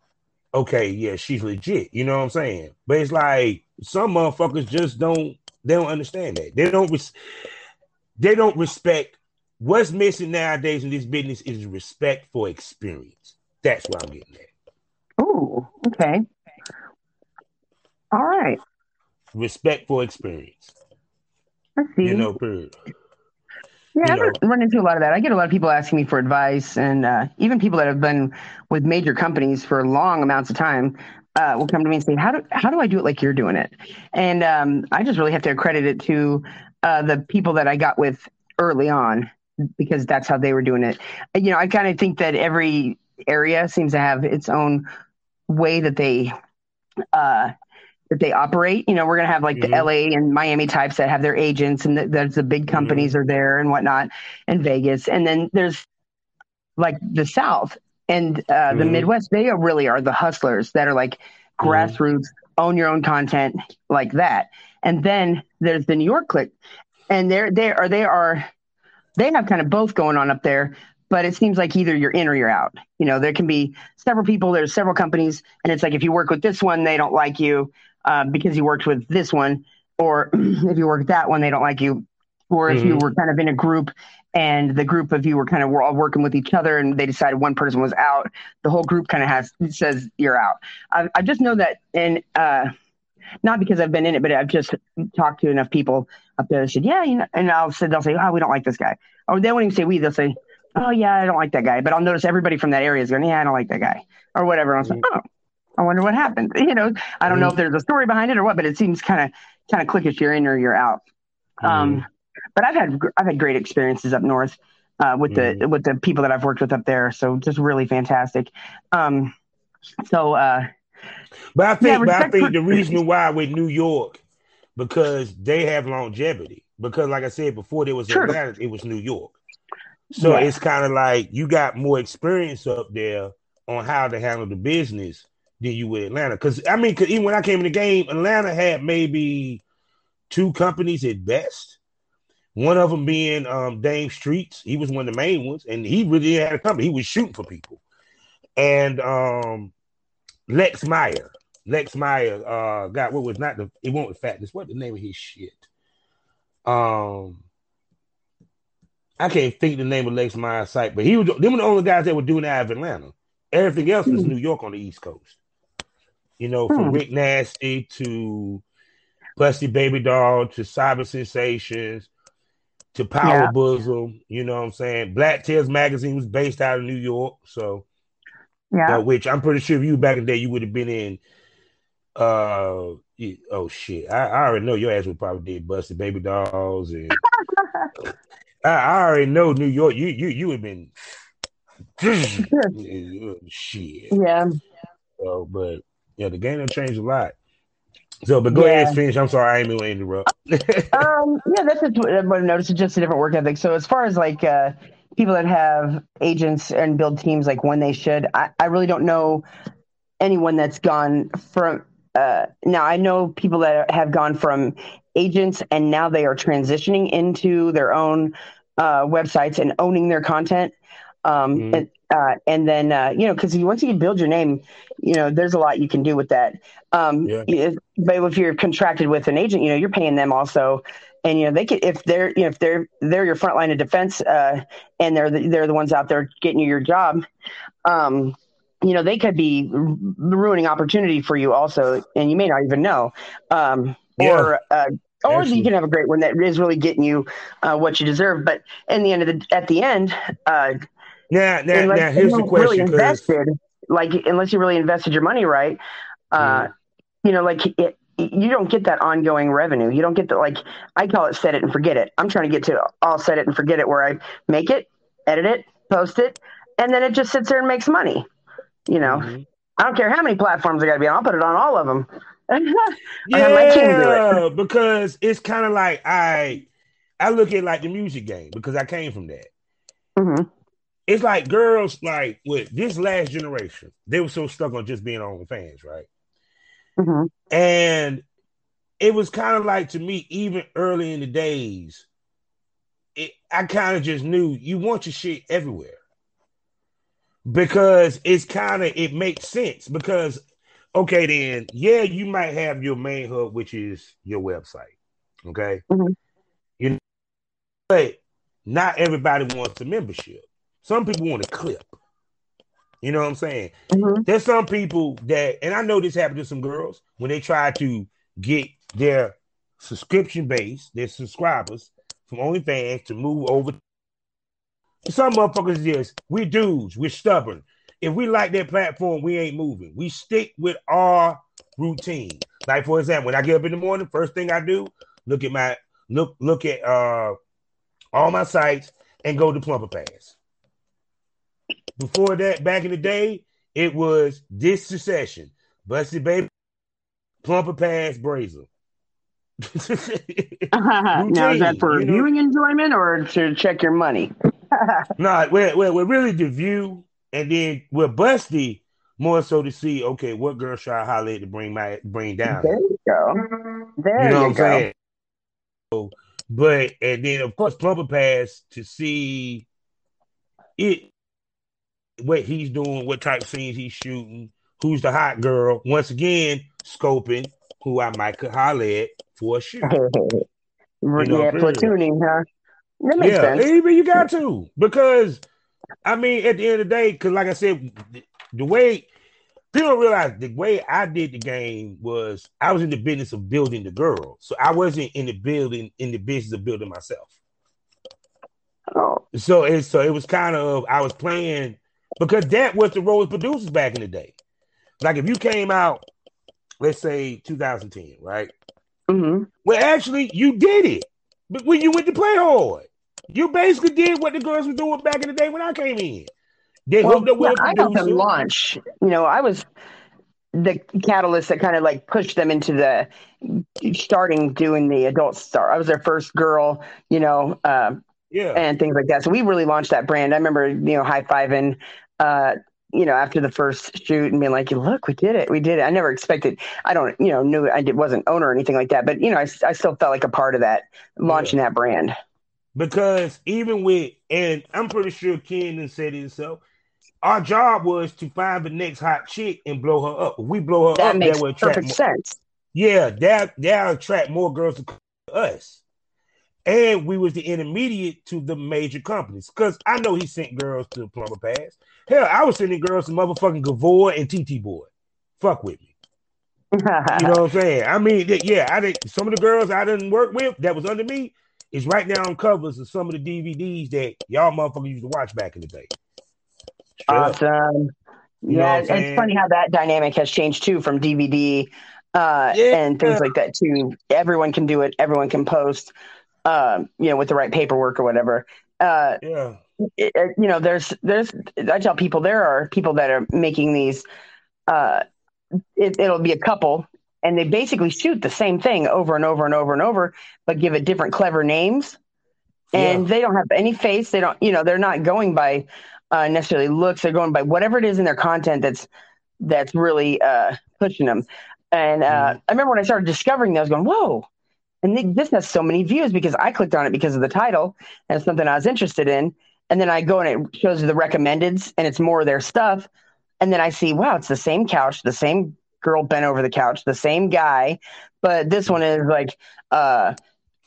okay, yeah, she's legit. You know what I'm saying? But it's like some motherfuckers just don't they don't understand that. They don't res- they don't respect what's missing nowadays in this business is respect for experience. That's what I'm getting at. Oh, okay. All right. Respect for experience. I see. You know, period. Yeah, you I've know. run into a lot of that. I get a lot of people asking me for advice, and uh, even people that have been with major companies for long amounts of time uh, will come to me and say, "How do how do I do it like you're doing it?" And um, I just really have to accredit it to uh, the people that I got with early on because that's how they were doing it. You know, I kind of think that every area seems to have its own way that they uh, that they operate. You know, we're gonna have like Mhm. the LA and Miami types that have their agents, and th- there's the big companies are there and whatnot, and Vegas, and then there's like the South and uh, the Mhm. Midwest. They are really are the hustlers that are like Mhm. grassroots, own your own content like that. And then there's the New York clique, and they're they are they are they have kind of both going on up there. But it seems like either you're in or you're out. You know, there can be several people, there's several companies, and it's like if you work with this one, they don't like you uh, because you worked with this one, or if you work with that one, they don't like you, or if you Mhm. were kind of in a group and the group of you were kind of were all working with each other, and they decided one person was out, the whole group kind of has says you're out. I, I just know that, and uh, not because I've been in it, but I've just talked to enough people up there that said, yeah, you know, and I'll say they'll say, oh, we don't like this guy, or they won't even say we, they'll say, oh yeah, I don't like that guy, but I'll notice everybody from that area is going, yeah, I don't like that guy, or whatever. And I'll say, oh, I wonder what happened. You know, I don't know if there's a story behind it or what, but it seems kind of kind of cliquish. You're in or you're out. Um, but I've had I've had great experiences up north uh, with the with the people that I've worked with up there. So just really fantastic. Um, so uh, But I think, Yeah, but I think for- the reason why with New York, because they have longevity. Because like I said before, there was Sure. Atlanta, it was New York. So Yeah. it's kind of like you got more experience up there on how to handle the business than you would Atlanta. Because I mean, 'cause even when I came in the game, Atlanta had maybe two companies at best. One of them being um, Dame Streets. He was one of the main ones, and he really had a company. He was shooting for people. And um, Lex Meyer. Lex Meyer uh, got what was not the it won't the fatness. What the name of his shit? Um, I can't think the name of Lex Meyer's site, but he was them were the only guys that were doing that out of Atlanta. Everything else was Hmm. New York on the East Coast. You know, from Hmm. Rick Nasty to Busty Baby Doll to Cyber Sensations to Power Yeah. Bosom. You know what I'm saying? Black Tails magazine was based out of New York, so yeah, uh, which I'm pretty sure if you back in the day, you would have been in. Uh, you- oh shit! I, I already know your ass would probably did busted baby dolls, and I, I already know New York. You you you would have been shit. yeah. So, but yeah, the game done changed a lot. So, but go Yeah. ahead, and finish. I'm sorry, I ain't mean to interrupt. Um, yeah, that's what I've noticed. It's just a different work ethic. So as far as like uh, people that have agents and build teams like when they should, I, I really don't know anyone that's gone from. Uh, now I know people that have gone from agents and now they are transitioning into their own uh, websites and owning their content. Um, Mhm. and, uh, and then uh, you know because once you build your name, you know there's a lot you can do with that. Um, Yeah. yeah, but if you're contracted with an agent, you know you're paying them also, and you know they could if they're you know if they're they're your front line of defense, uh, and they're the, they're the ones out there getting you your job. Um, you know they could be ru- ruining opportunity for you also, and you may not even know. Um, or uh, or Absolutely. you can have a great one that is really getting you uh, what you deserve. But in the end of the at the end, uh, now, now, unless now, here's the question. really invested, like unless you really invested your money right, uh, you know, like it, you don't get that ongoing revenue. You don't get the like I call it set it and forget it. I'm trying to get to I'll set it and forget it, where I make it, edit it, post it, and then it just sits there and makes money. You know, Mhm. I don't care how many platforms I got to be on. I'll put it on all of them. I have my king do it. Yeah, because it's kind of like I, I look at like the music game because I came from that. hmm It's like girls like with this last generation, they were so stuck on just being on fans, right? hmm And it was kind of like to me, even early in the days, it, I kind of just knew you want your shit everywhere. because it's kind of it makes sense because okay then yeah you might have your main hub which is your website okay mm-hmm. you know, but not everybody wants a membership some people want a clip you know what i'm saying mm-hmm. there's some people that and i know this happened to some girls when they try to get their subscription base their subscribers from OnlyFans to move over some motherfuckers just we dudes, we're stubborn. If we like that platform, we ain't moving. We stick with our routine. Like for example, when I get up in the morning, first thing I do, look at my look look at uh all my sites and go to Plumper Pass. Before that, back in the day, it was this succession, Busted Baby, Plumper Pass, Brazer. now is that for you know? viewing enjoyment or to check your money? no, we're, we're, we're really the view, and then we're busty more so to see, okay, what girl should I highlight to bring my bring down? There you go. There you, know you what. I'm saying? So, but and then of course Plumper Pass to see it what he's doing, what type of scenes he's shooting, who's the hot girl. Once again, scoping who I might could highlight for a shoot. you know, yeah, platooning, huh? That makes yeah, sense. even you got to because I mean, at the end of the day, because like I said, the, the way people realize the way I did the game was I was in the business of building the girl, so I wasn't in the building in the business of building myself. Oh. So it so it was kind of I was playing because that was the role of producers back in the day. Like if you came out, let's say 2010, right? Mm-hmm. Well, actually, you did it, but when you went to play hard, you basically did what the girls were doing back in the day when I came in. They well, hooked up with I launch. You know, I was the catalyst that kind of like pushed them into the starting doing the adult star. I was their first girl, you know, uh, yeah, and things like that. So we really launched that brand. I remember, you know, high fiving, uh, you know, after the first shoot and being like, look, we did it. We did it. I never expected, I don't, you know, knew I did, wasn't owner or anything like that, but you know, I, I still felt like a part of that launching yeah. that brand. Because even with, and I'm pretty sure Ken said it himself, our job was to find the next hot chick and blow her up. If we blow her that up, makes that will attract perfect more, sense. Yeah, that that'll attract more girls to us. And we was the intermediate to the major companies. Cause I know he sent girls to Plumper Pass. Hell, I was sending girls to motherfucking Gavoy and TT Boy. Fuck with me. you know what I'm saying? I mean, yeah, I think some of the girls I didn't work with that was under me is right now on covers of some of the DVDs that y'all motherfuckers used to watch back in the day. awesome. You yeah, it's funny how that dynamic has changed too from DVD uh, yeah. and things like that too. Everyone can do it. Everyone can post, um, you know, with the right paperwork or whatever. Uh, yeah it, you know, there's there's I tell people there are people that are making these. Uh, it, it'll be a couple, and they basically shoot the same thing over and over and over and over, but give it different clever names. And yeah. they don't have any face. They don't, you know, they're not going by uh, necessarily looks. They're going by whatever it is in their content that's that's really uh, pushing them. And uh, mm-hmm. I remember when I started discovering those, going, "Whoa!" And this has so many views because I clicked on it because of the title and something I was interested in and then I go and it shows the recommendeds and it's more of their stuff. And then I see, wow, it's the same couch, the same girl bent over the couch, the same guy, but this one is like, uh,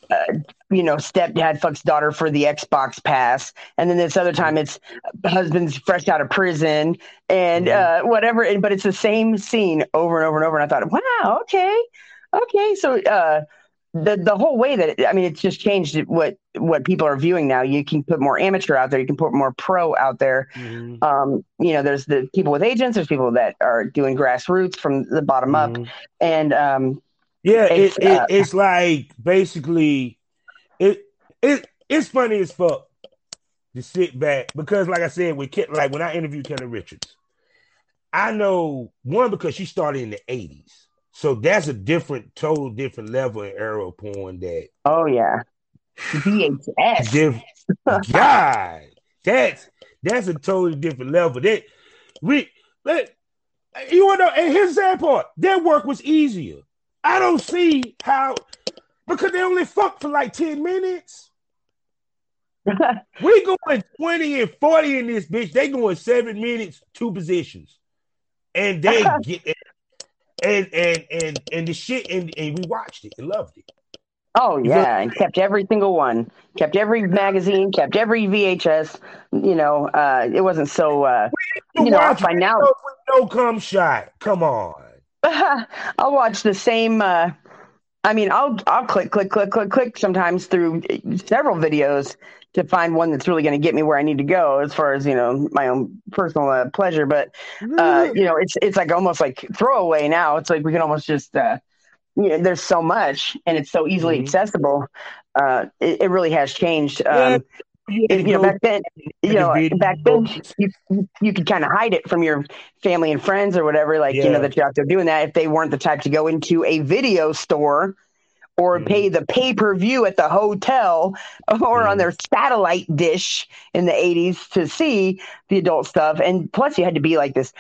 uh, you know, stepdad fucks daughter for the Xbox pass, and then this other time it's husband's fresh out of prison and mm-hmm. uh, whatever. But it's the same scene over and over and over. And I thought, wow, okay, okay. So uh, the the whole way that it, I mean, it's just changed what what people are viewing now. You can put more amateur out there. You can put more pro out there. Mm-hmm. Um, you know, there's the people with agents. There's people that are doing grassroots from the bottom mm-hmm. up, and um, yeah, it's, it, it, uh, it's like basically it it it's funny as fuck to sit back because, like I said, with Ken, like when I interviewed Kelly Richards, I know one because she started in the '80s. So that's a different, total different level in arrow porn that. Oh yeah, VHS. Diff- God, that's that's a totally different level. That we let you want know. And here's the sad part: their work was easier. I don't see how because they only fucked for like ten minutes. we going 20 and 40 in this bitch. They going seven minutes, two positions. And they get and and and and the shit and, and we watched it and loved it. Oh yeah, and kept every single one, kept every magazine, kept every VHS. You know, uh, it wasn't so. Uh, you know, by now, no come shot. Come on. I'll watch the same. Uh, I mean, I'll I'll click click click click click sometimes through several videos to find one that's really going to get me where I need to go as far as you know my own personal uh, pleasure. But uh, you know, it's it's like almost like throwaway now. It's like we can almost just uh, you know, there's so much and it's so easily mm-hmm. accessible. Uh, it, it, really has changed. Um, yeah. You know, back then, you know, back then you, you could kind of hide it from your family and friends or whatever, like, yeah. you know, that you're out there doing that if they weren't the type to go into a video store or mm-hmm. pay the pay per view at the hotel or mm-hmm. on their satellite dish in the 80s to see the adult stuff. And plus, you had to be like this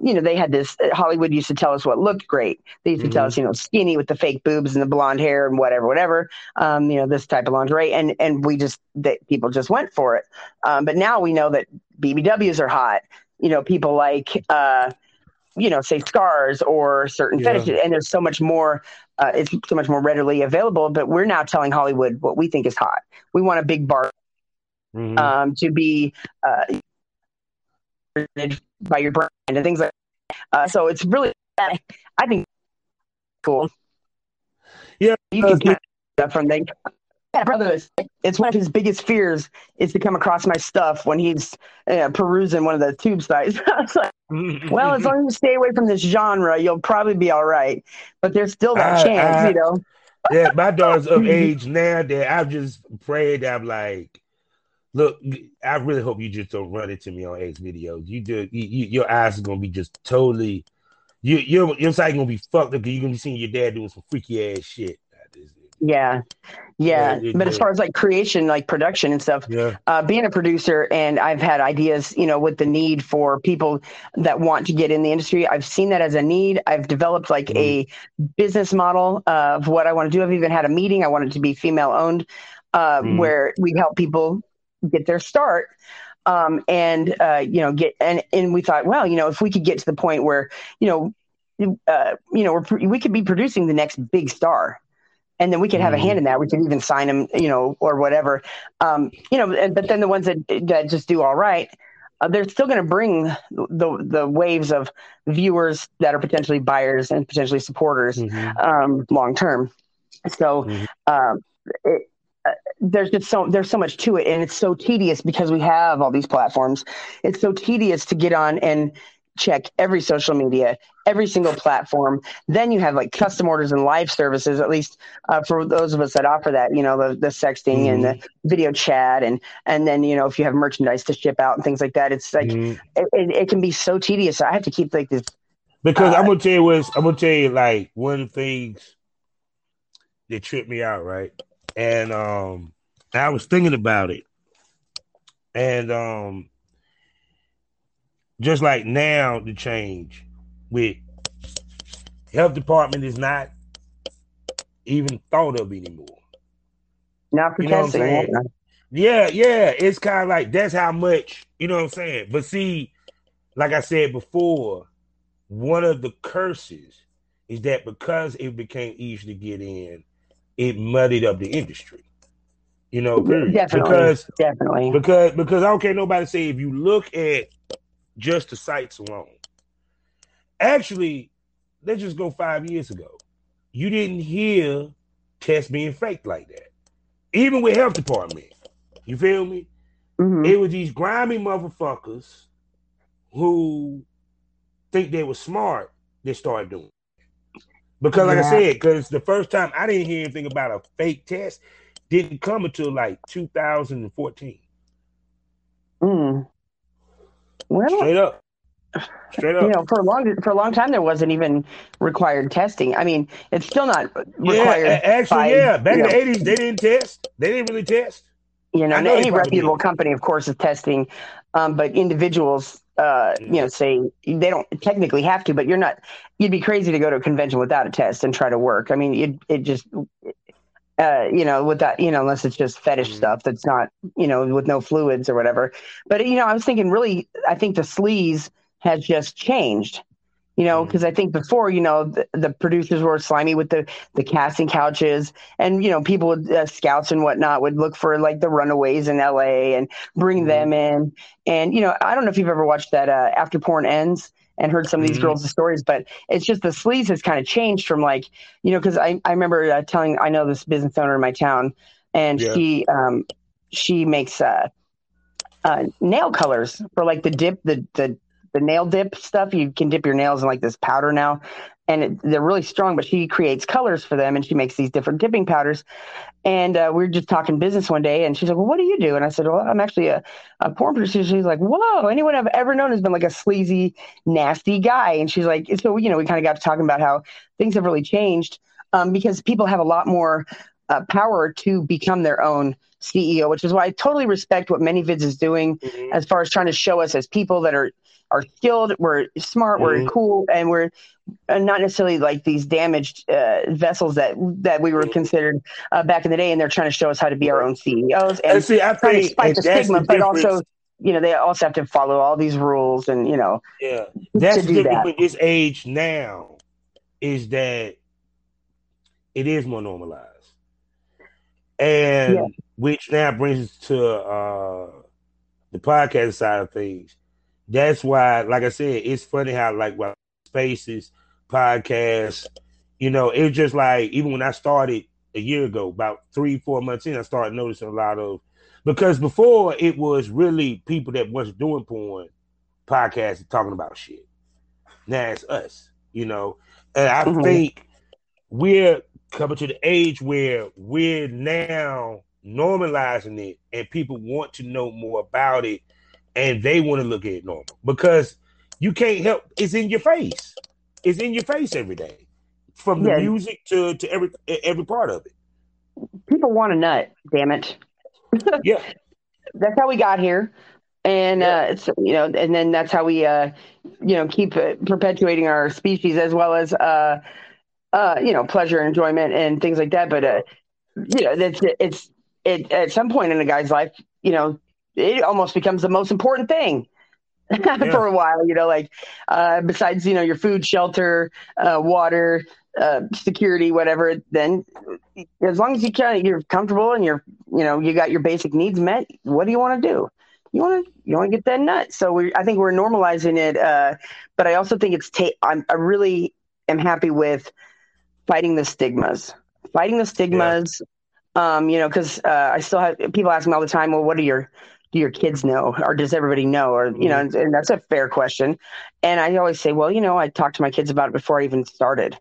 you know, they had this. Hollywood used to tell us what looked great. They used to mm-hmm. tell us, you know, skinny with the fake boobs and the blonde hair and whatever, whatever. Um, you know, this type of lingerie, and and we just that people just went for it. Um, but now we know that BBWs are hot. You know, people like, uh, you know, say scars or certain yeah. fetishes, and there's so much more. Uh, it's so much more readily available. But we're now telling Hollywood what we think is hot. We want a big bar mm-hmm. um, to be. Uh, by your brand and things like that. Uh, so it's really, I think, cool. Yeah, you can keep that from there. Yeah, brother, it's one of his biggest fears is to come across my stuff when he's uh, perusing one of the tube sites. like, well, as long as you stay away from this genre, you'll probably be all right. But there's still that I, chance, I, you know. yeah, my daughter's of age now that I've just prayed. I'm like, Look, I really hope you just don't run into me on X videos. You do, you, you, your eyes are gonna be just totally. you, your your side gonna be fucked up. You're gonna be seeing your dad doing some freaky ass shit. Yeah, yeah. yeah but as far as like creation, like production and stuff, yeah. uh, being a producer, and I've had ideas, you know, with the need for people that want to get in the industry. I've seen that as a need. I've developed like mm. a business model of what I want to do. I've even had a meeting. I want it to be female owned, uh, mm. where we help people get their start um, and uh, you know get and and we thought well you know if we could get to the point where you know uh, you know we're, we could be producing the next big star and then we could have a hand in that we could even sign them you know or whatever um, you know and, but then the ones that, that just do all right uh, they're still going to bring the the waves of viewers that are potentially buyers and potentially supporters mm-hmm. um, long term so mm-hmm. um, it, there's just so there's so much to it and it's so tedious because we have all these platforms it's so tedious to get on and check every social media every single platform then you have like custom orders and live services at least uh, for those of us that offer that you know the, the sexting mm-hmm. and the mm-hmm. video chat and and then you know if you have merchandise to ship out and things like that it's like mm-hmm. it, it, it, can be so tedious i have to keep like this because uh, i'm gonna tell you what i'm gonna tell you like one of the things that tripped me out right and um, I was thinking about it, and um, just like now, the change with health department is not even thought of anymore. Not for you know what I'm testing. Yeah, yeah, it's kind of like that's how much you know what I'm saying. But see, like I said before, one of the curses is that because it became easy to get in, it muddied up the industry. You know, period. Definitely, because definitely because because I don't care nobody say if you look at just the sites alone. Actually, let's just go five years ago. You didn't hear tests being faked like that. Even with health department. You feel me? Mm-hmm. It was these grimy motherfuckers who think they were smart that started doing because, like yeah. I said, because the first time I didn't hear anything about a fake test, didn't come until like 2014. Mm. Well, straight up. Straight up. You know, for a long for a long time there wasn't even required testing. I mean, it's still not required. Yeah, actually, by, yeah. Back in know, the eighties, they didn't test. They didn't really test. You know, know any reputable did. company, of course, is testing, um, but individuals uh, you know, say they don't technically have to, but you're not. You'd be crazy to go to a convention without a test and try to work. I mean, it it just. Uh, you know, with that, you know, unless it's just fetish Mhm. stuff that's not, you know, with no fluids or whatever. But you know, I was thinking, really, I think the sleaze has just changed. You know, because I think before, you know, the, the producers were slimy with the the casting couches, and you know, people would uh, scouts and whatnot would look for like the runaways in L.A. and bring Mhm. them in. And you know, I don't know if you've ever watched that uh, After Porn Ends and heard some of these Mhm. girls' stories, but it's just the sleaze has kind of changed from like, you know, because I I remember uh, telling I know this business owner in my town, and Yeah. she um she makes uh, uh nail colors for like the dip the the the nail dip stuff. You can dip your nails in like this powder now, and it, they're really strong. But she creates colors for them, and she makes these different dipping powders. And uh, we were just talking business one day, and she's like, "Well, what do you do?" And I said, "Well, I'm actually a, a porn producer." She's like, "Whoa! Anyone I've ever known has been like a sleazy, nasty guy." And she's like, "So you know, we kind of got to talking about how things have really changed um, because people have a lot more uh, power to become their own CEO, which is why I totally respect what ManyVids is doing Mhm. as far as trying to show us as people that are are skilled, we're smart, we're Mhm. cool, and we're uh, not necessarily like these damaged uh, vessels that that we were considered uh, back in the day. And they're trying to show us how to be our own CEOs and And see, I trying to fight the stigma, the but difference. also you know they also have to follow all these rules and you know Yeah, that's the difference that. with this age now is that it is more normalized, and Yeah. which now brings us to uh, the podcast side of things. That's why, like I said, it's funny how like what spaces, podcasts, you know, it's just like even when I started a year ago, about three, four months in, I started noticing a lot of because before it was really people that wasn't doing porn podcasts talking about shit. Now it's us, you know. And I Mhm. think we're coming to the age where we're now normalizing it and people want to know more about it and they want to look at it normal because you can't help it's in your face. It's in your face every day. From the Yeah. music to, to every every part of it. People want a nut. Damn it. Yeah. that's how we got here and uh it's you know and then that's how we uh you know keep uh, perpetuating our species as well as uh uh you know pleasure and enjoyment and things like that but uh you know that's it's it at some point in a guy's life you know it almost becomes the most important thing for a while you know like uh besides you know your food shelter uh water uh security whatever then as long as you can you're comfortable and you're you know you got your basic needs met what do you want to do? You want to you want to get that nut. So we i think we're normalizing it uh but i also think it's ta- I'm, i really am happy with fighting the stigmas. Fighting the stigmas um you know because uh i still have people ask me all the time well what are your do your kids know or does everybody know or you know and, and that's a fair question and i always say well you know i talked to my kids about it before i even started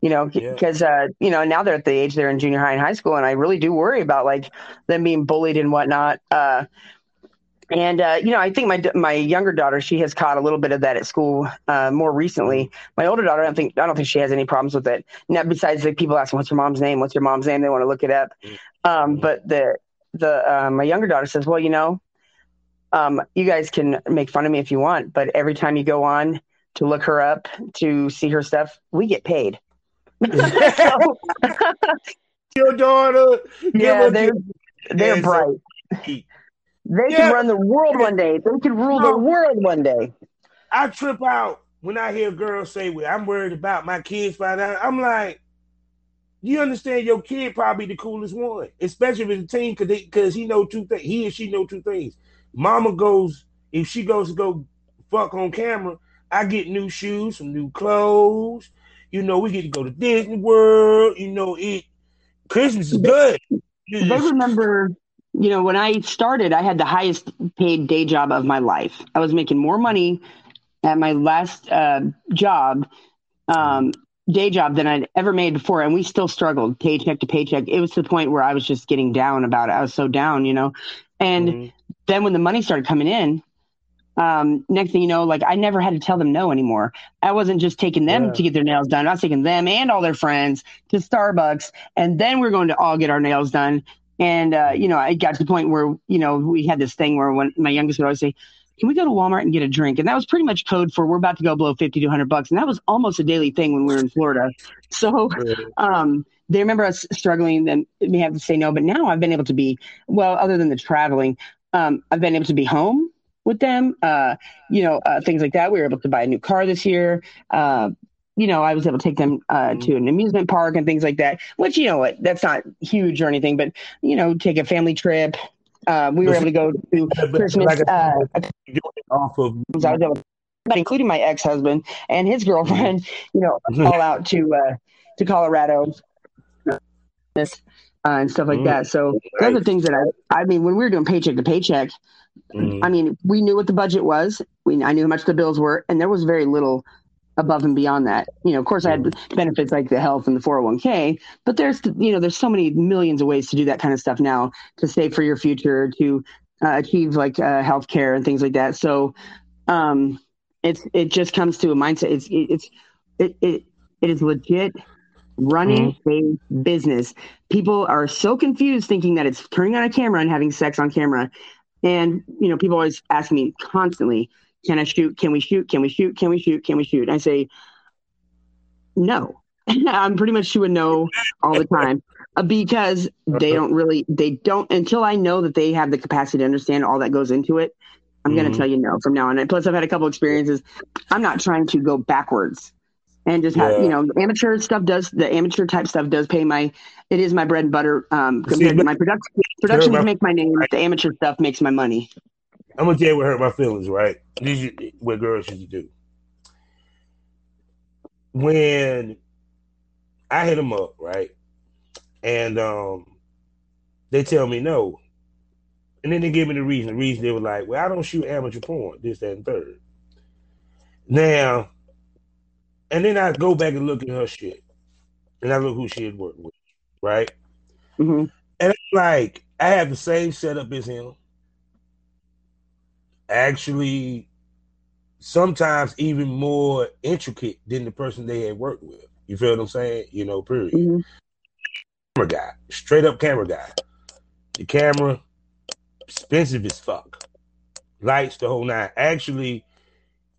you know Yeah. because uh you know now they're at the age they're in junior high and high school and i really do worry about like them being bullied and whatnot uh and uh, you know, I think my my younger daughter, she has caught a little bit of that at school uh, more recently. My older daughter, I don't think I don't think she has any problems with it. Now, besides like people asking, "What's your mom's name? What's your mom's name?" They want to look it up. Um, but the the uh, my younger daughter says, "Well, you know, um, you guys can make fun of me if you want, but every time you go on to look her up to see her stuff, we get paid." so, Your daughter. yeah, they're they're bright. They Yeah. can run the world one day. They can rule the world one day. I trip out when I hear girls say, "Well, I'm worried about my kids find out." I'm like, you understand? Your kid probably the coolest one, especially if it's a teen, because because he know two things. He and she know two things. Mama goes if she goes to go fuck on camera. I get new shoes, some new clothes. You know, we get to go to Disney World. You know, it Christmas is good. They remember, you know, when I started, I had the highest paid day job of my life. I was making more money at my last uh, job, um, day job, than I'd ever made before. And we still struggled paycheck to paycheck. It was to the point where I was just getting down about it. I was so down, you know. And Mhm. Then when the money started coming in, um, next thing you know, like I never had to tell them no anymore. I wasn't just taking them Yeah. to get their nails done. I was taking them and all their friends to Starbucks, and then we are going to all get our nails done. And uh, you know, I got to the point where you know we had this thing where when my youngest would always say, can we go to Walmart and get a drink? And that was pretty much code for we're about to go blow 50 to 100 bucks. And that was almost a daily thing when we were in Florida. So, um, they remember us struggling and may have to say no, but now I've been able to be, well, other than the traveling, um, I've been able to be home with them, uh, you know, uh, things like that. We were able to buy a new car this year. Uh, you know, I was able to take them uh, mm-hmm. to an amusement park and things like that, which, you know what, that's not huge or anything, but, you know, take a family trip, uh, we were able to go to Christmas. Uh, off of, I was able but including my ex husband and his girlfriend, you know, all out to uh, to Colorado, uh, and stuff like mm, that. So right. those are things that I, I mean, when we were doing paycheck to paycheck, mm. I mean, we knew what the budget was. We I knew how much the bills were, and there was very little above and beyond that. You know, of course, I had mm-hmm. benefits like the health and the 401k, but there's, you know, there's so many millions of ways to do that kind of stuff now to save for your future, to uh, achieve like uh, health care and things like that. So, um, it's, it just comes to a mindset. It's, it's, it, it, it is legit running mm-hmm. a business. People are so confused thinking that it's turning on a camera and having sex on camera. And, you know, people always ask me constantly, can I shoot? Can we shoot? Can we shoot? Can we shoot? Can we shoot? I say, no. I'm pretty much shooting no all the time uh, because they don't really, they don't, until I know that they have the capacity to understand all that goes into it, I'm mm-hmm. going to tell you no from now on. And plus, I've had a couple experiences. I'm not trying to go backwards and just have, yeah. you know, amateur stuff does, the amateur type stuff does pay my, it is my bread and butter um, compared See, to my production. Productions make my name. The amateur stuff makes my money. I'm gonna tell you what hurt my feelings, right? These what girls should do. When I hit them up, right, and um, they tell me no, and then they give me the reason. The reason they were like, "Well, I don't shoot amateur porn, this, that, and third. Now, and then I go back and look at her shit, and I look who she had worked with, right? Mm-hmm. And I'm like, I have the same setup as him actually sometimes even more intricate than the person they had worked with. You feel what I'm saying? You know, period. Mm-hmm. Camera guy, straight up camera guy. The camera, expensive as fuck. Lights, the whole nine. Actually,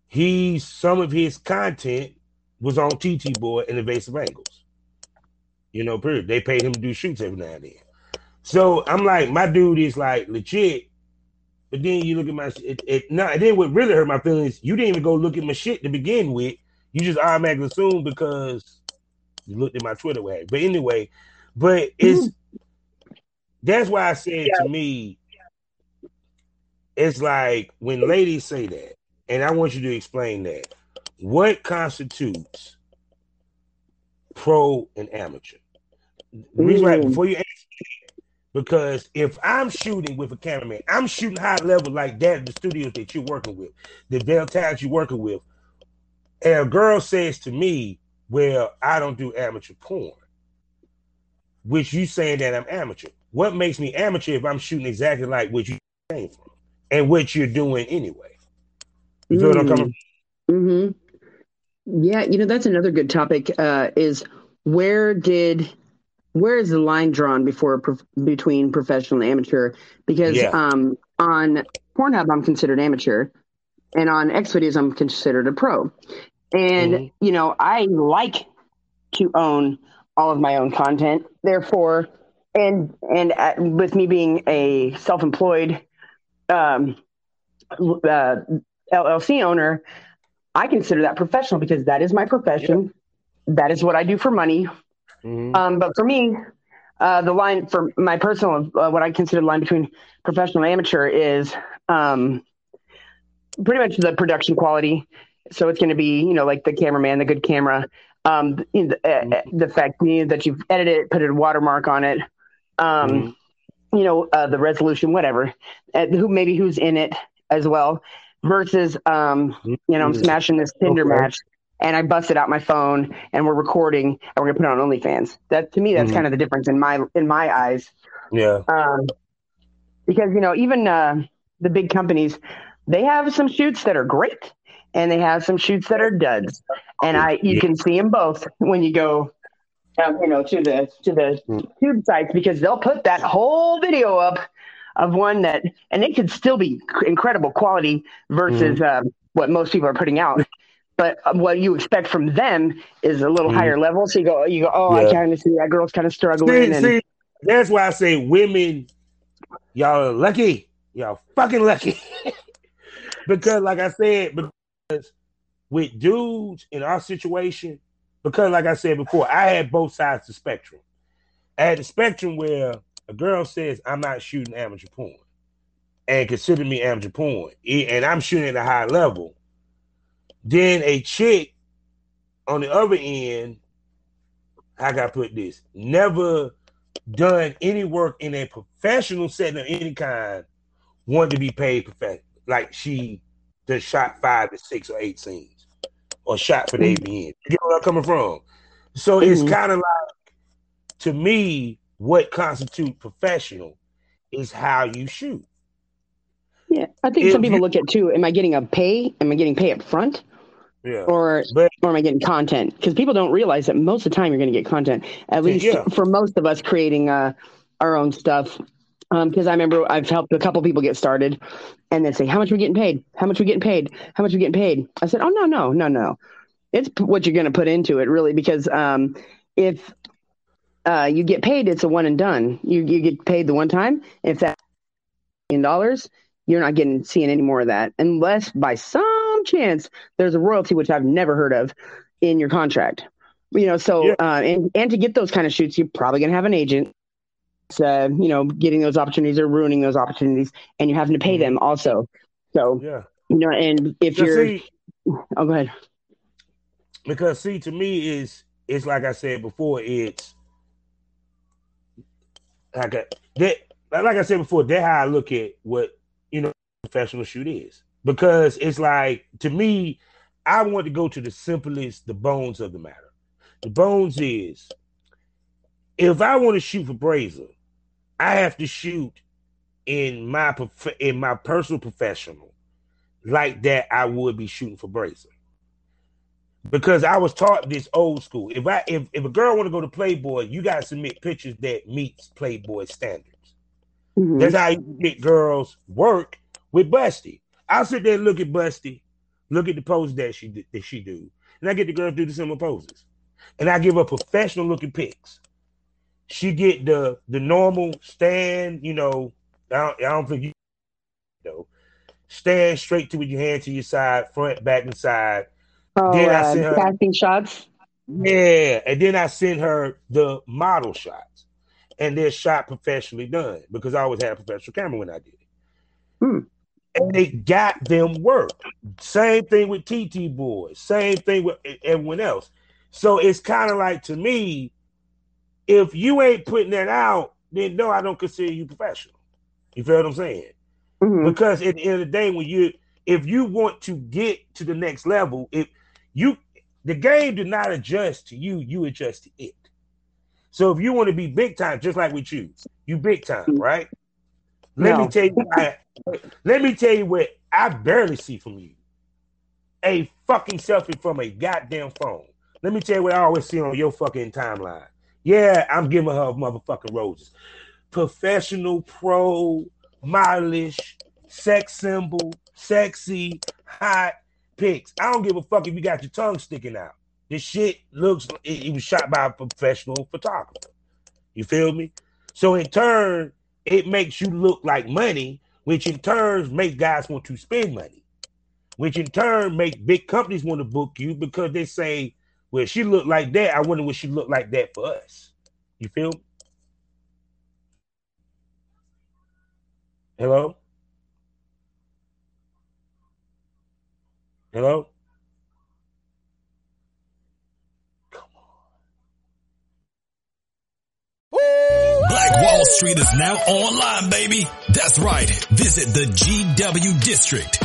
he some of his content was on TT Boy and Evasive Angles. You know, period. They paid him to do shoots every now and then. So I'm like, my dude is like legit but then you look at my it, it no, and then what really hurt my feelings, you didn't even go look at my shit to begin with. You just automatically assumed because you looked at my Twitter way. But anyway, but it's that's why I said yeah. to me, it's like when ladies say that, and I want you to explain that. What constitutes pro and amateur? The reason why before you answer because if I'm shooting with a cameraman, I'm shooting high level like that the studios that you're working with, the Bell Towns you're working with. And a girl says to me, Well, I don't do amateur porn, which you saying that I'm amateur. What makes me amateur if I'm shooting exactly like what you came from and what you're doing anyway? You feel mm. what I'm coming mm-hmm. Yeah, you know, that's another good topic uh, is where did where is the line drawn before between professional and amateur? Because yeah. um, on Pornhub, I'm considered amateur, and on Xvideos, I'm considered a pro. And mm-hmm. you know, I like to own all of my own content. Therefore, and and at, with me being a self-employed um, uh, LLC owner, I consider that professional because that is my profession. That is what I do for money. Mm-hmm. Um, but for me, uh, the line for my personal, uh, what I consider the line between professional and amateur is um, pretty much the production quality. So it's going to be, you know, like the cameraman, the good camera, um, the, uh, mm-hmm. the fact you know, that you've edited it, put a watermark on it, um, mm-hmm. you know, uh, the resolution, whatever, uh, who maybe who's in it as well, versus, um, you know, I'm mm-hmm. smashing this Tinder okay. match and I busted out my phone and we're recording and we're gonna put it on OnlyFans. That to me, that's mm-hmm. kind of the difference in my in my eyes. Yeah. Um, because you know, even uh, the big companies, they have some shoots that are great, and they have some shoots that are duds, and I you yeah. can see them both when you go. Um, you know, to the to the mm. tube sites because they'll put that whole video up of one that, and it could still be incredible quality versus mm. what most people are putting out. But what you expect from them is a little mm. higher level. So you go, you go, oh, yeah. I kind of see that girl's kind of struggling. See, and, see, that's why I say women, y'all are lucky. Y'all fucking lucky. because, like I said, because with dudes in our situation, because like I said before, I had both sides of the spectrum. I had the spectrum where a girl says, I'm not shooting amateur porn and consider me amateur porn, and I'm shooting at a high level. Then a chick on the other end, I gotta put this, never done any work in a professional setting of any kind, want to be paid professional. Like she just shot five to six or eight scenes or shot for the mm-hmm. AVN. You get where I'm coming from? So mm-hmm. it's kind of like, to me, what constitutes professional is how you shoot. Yeah, I think if some people you, look at too. Am I getting a pay? Am I getting pay up front? Yeah. Or, but, or am I getting content? Because people don't realize that most of the time you're going to get content. At least yeah. for most of us creating uh, our own stuff. Because um, I remember I've helped a couple people get started, and they say, "How much are we getting paid? How much are we getting paid? How much are we getting paid?" I said, "Oh no, no, no, no. It's what you're going to put into it, really. Because um, if uh, you get paid, it's a one and done. You you get paid the one time. If that in dollars, you're not getting seeing any more of that unless by some chance there's a royalty which I've never heard of in your contract. You know, so yeah. uh, and and to get those kind of shoots, you're probably gonna have an agent. Uh, you know, getting those opportunities or ruining those opportunities, and you're having to pay mm-hmm. them also. So yeah, you know, and if you're, see, oh, go ahead. Because see, to me, is it's like I said before, it's like uh, a, that. Like I said before, that's how I look at what you know, professional shoot is. Because it's like, to me, I want to go to the simplest, the bones of the matter. The bones is if I want to shoot for Brazzers, I have to shoot in my in my personal professional like that I would be shooting for Brazzers. Because I was taught this old school. If I if, if a girl want to go to Playboy, you gotta submit pictures that meets Playboy standards. Mm-hmm. That's how you get girls work with Busty. I'll sit there and look at Busty, look at the poses that she that she do, and I get the girls do the similar poses, and I give her professional looking pics. She get the the normal stand, you know. I don't, I don't think you know. Stand straight to with your hand to your side, front, back, and side. Oh, then I uh, send her casting shots. Yeah, and then I sent her the model shots, and they're shot professionally done because I always had a professional camera when I did it. Hmm. And it got them work. Same thing with TT Boys. Same thing with everyone else. So it's kind of like to me, if you ain't putting that out, then no, I don't consider you professional. You feel what I'm saying? Mm-hmm. Because at the end of the day, when you if you want to get to the next level, if you the game did not adjust to you, you adjust to it. So if you want to be big time, just like we choose, you big time, right? Let no. me tell you, I, let me tell you what I barely see from you. A fucking selfie from a goddamn phone. Let me tell you what I always see on your fucking timeline. Yeah, I'm giving her motherfucking roses. Professional, pro, modelish, sex symbol, sexy, hot pics. I don't give a fuck if you got your tongue sticking out. This shit looks it, it was shot by a professional photographer. You feel me? So in turn, it makes you look like money, which in turn makes guys want to spend money, which in turn make big companies want to book you because they say, "Well, she looked like that. I wonder what she looked like that for us." You feel? Me? Hello. Hello. Come on. Black Wall Street is now online, baby. That's right. Visit the GW District.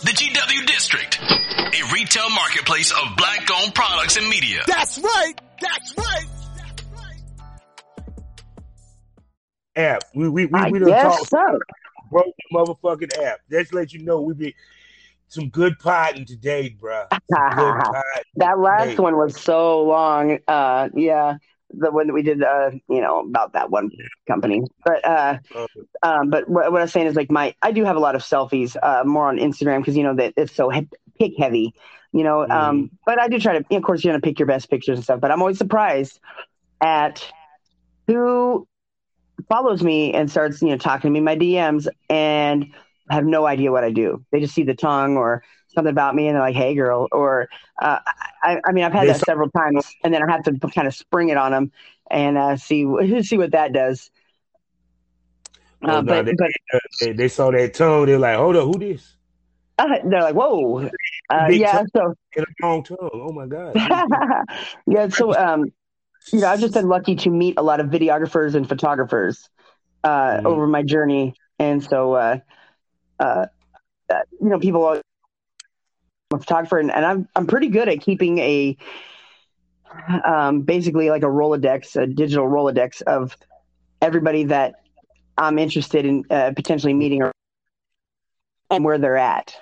The GW District, a retail marketplace of black owned products and media. That's right. That's right. App. We we we, I we done guess talked so. broke the motherfucking app. Just let you know we be some good potting today, bro. Good potting. That last Hey. one was so long. Uh, yeah, the one that we did, uh, you know, about that one company. But uh, um, but what, what I'm saying is like my I do have a lot of selfies, uh, more on Instagram because you know that it's so he- pick heavy, you know. Um, but I do try to, of course, you're gonna pick your best pictures and stuff. But I'm always surprised at who follows me and starts, you know, talking to me in my DMs and have no idea what I do. They just see the tongue or something about me and they're like, "Hey, girl," or uh, I, I mean, I've had They that saw- several times, and then I have to kind of spring it on them and uh, see see what that does. Oh, Uh, no, but they- but they, they saw that tone. They're like, hold up, who this? uh, they're like, "Whoa, uh, yeah." So In a long tongue. Oh my god. yeah, so um, you know, I've just been lucky to meet a lot of videographers and photographers uh, Mhm. over my journey, and so uh, uh, uh, you know, people. A photographer, and, and I'm I'm pretty good at keeping a um, basically like a Rolodex, a digital Rolodex of everybody that I'm interested in uh, potentially meeting or and where they're at,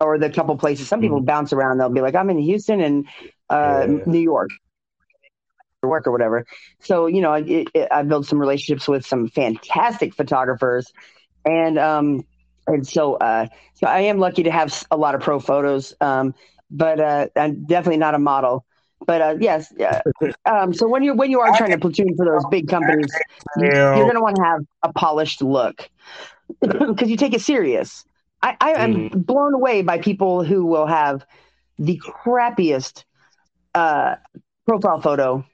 or the couple places. Some people bounce around; they'll be like, "I'm in Houston and uh, Yeah. New York." or Work or whatever. So you know, it, it, I built some relationships with some fantastic photographers, and um, and so uh, so I am lucky to have a lot of pro photos. Um, but uh, I'm definitely not a model. But uh, yes, uh, um, so when you when you are trying to platoon for those big companies, you, you're going to want to have a polished look because you take it serious. I, I am blown away by people who will have the crappiest uh, profile photo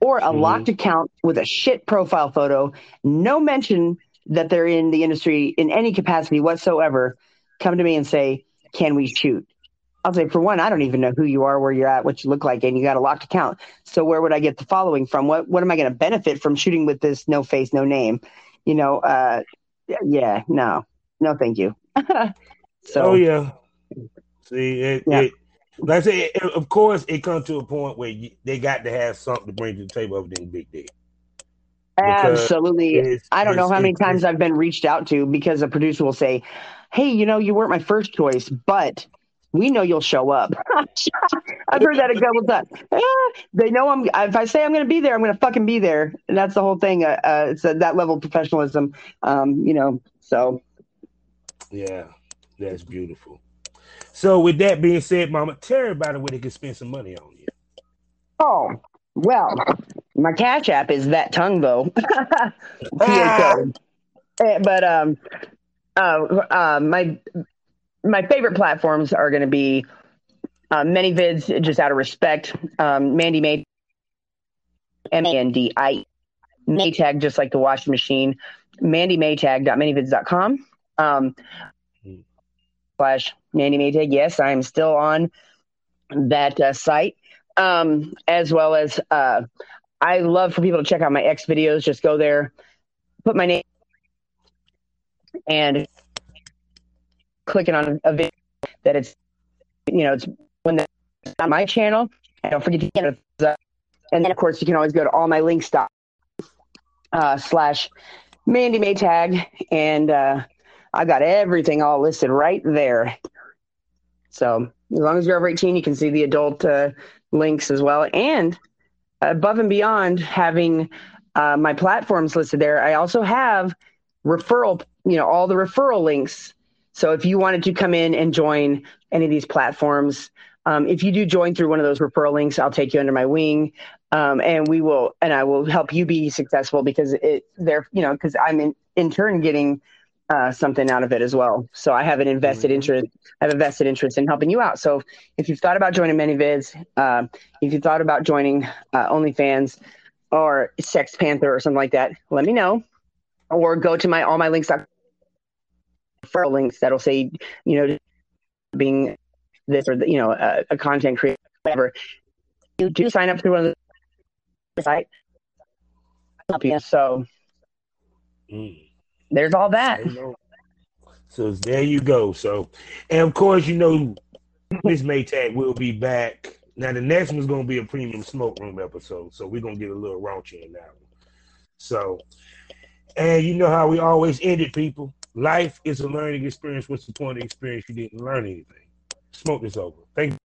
or a Mhm. locked account with a shit profile photo, no mention that they're in the industry in any capacity whatsoever, come to me and say, Can we shoot? I'll say, For one, I don't even know who you are, where you're at, what you look like, and you got a locked account. So where would I get the following from? What what am I going to benefit from shooting with this no face, no name? You know, uh, yeah, no, no, thank you. so oh yeah. See, it, Yeah. it like I said, it, of course, it comes to a point where you, they got to have something to bring to the table other than Big D. absolutely. I don't know how many times I've been reached out to because a producer will say, "Hey, you know, you weren't my first choice, but we know you'll show up." I've heard that a couple times. Ah, they know I'm. If I say I'm going to be there, I'm going to fucking be there, and that's the whole thing. Uh, uh, it's uh, that level of professionalism. Um, you know, so Yeah, that's beautiful. So, with that being said, Mama, tell everybody where they can spend some money on you. oh well, my cash app is that tongue though. Ah! Eh, But um, uh, uh, my my favorite platforms are going to be uh, ManyVids, just out of respect. Um, Mandy May, M A N D I Maytag, just like the washing machine. Mandy Maytag.manyvids.com. Um, slash Mandy Maytag. Yes, I am still on that uh, site. Um, as well as uh, I love for people to check out my XVideos. Just go there, put my name, and clicking on a video that it's you know it's when the, on my channel. And don't forget to get it. And then of course you can always go to all my links dot uh, slash Mandy Maytag, and uh, I got everything all listed right there. So as long as you're over 18, you can see the adult uh, links as well. And above and beyond having uh, my platforms listed there, I also have referral, you know, all the referral links. So if you wanted to come in and join any of these platforms, um, if you do join through one of those referral links, I'll take you under my wing, um, and we will, and I will help you be successful because it, they're, you know, because I'm in, in turn getting uh, something out of it as well. So I have an invested Mhm. interest, I have a vested interest in helping you out. So if you've thought about joining ManyVids, uh, if you thought about joining uh, OnlyFans or Sex Panther or something like that, let me know, or go to my all my links referral links that'll say, you know, being this or the, you know a, a content creator, whatever. You do sign up through one of the site. Help you. So Mm. There's all that. So there you go. So, and of course, you know, Miss Maytag will be back. Now the next one's gonna be a premium smoke room episode, so we're gonna get a little raunchy in that one. So, and you know how we always end it, people. Life is a learning experience. What's the point of experience? You didn't learn anything. Smoke this over. Thank you.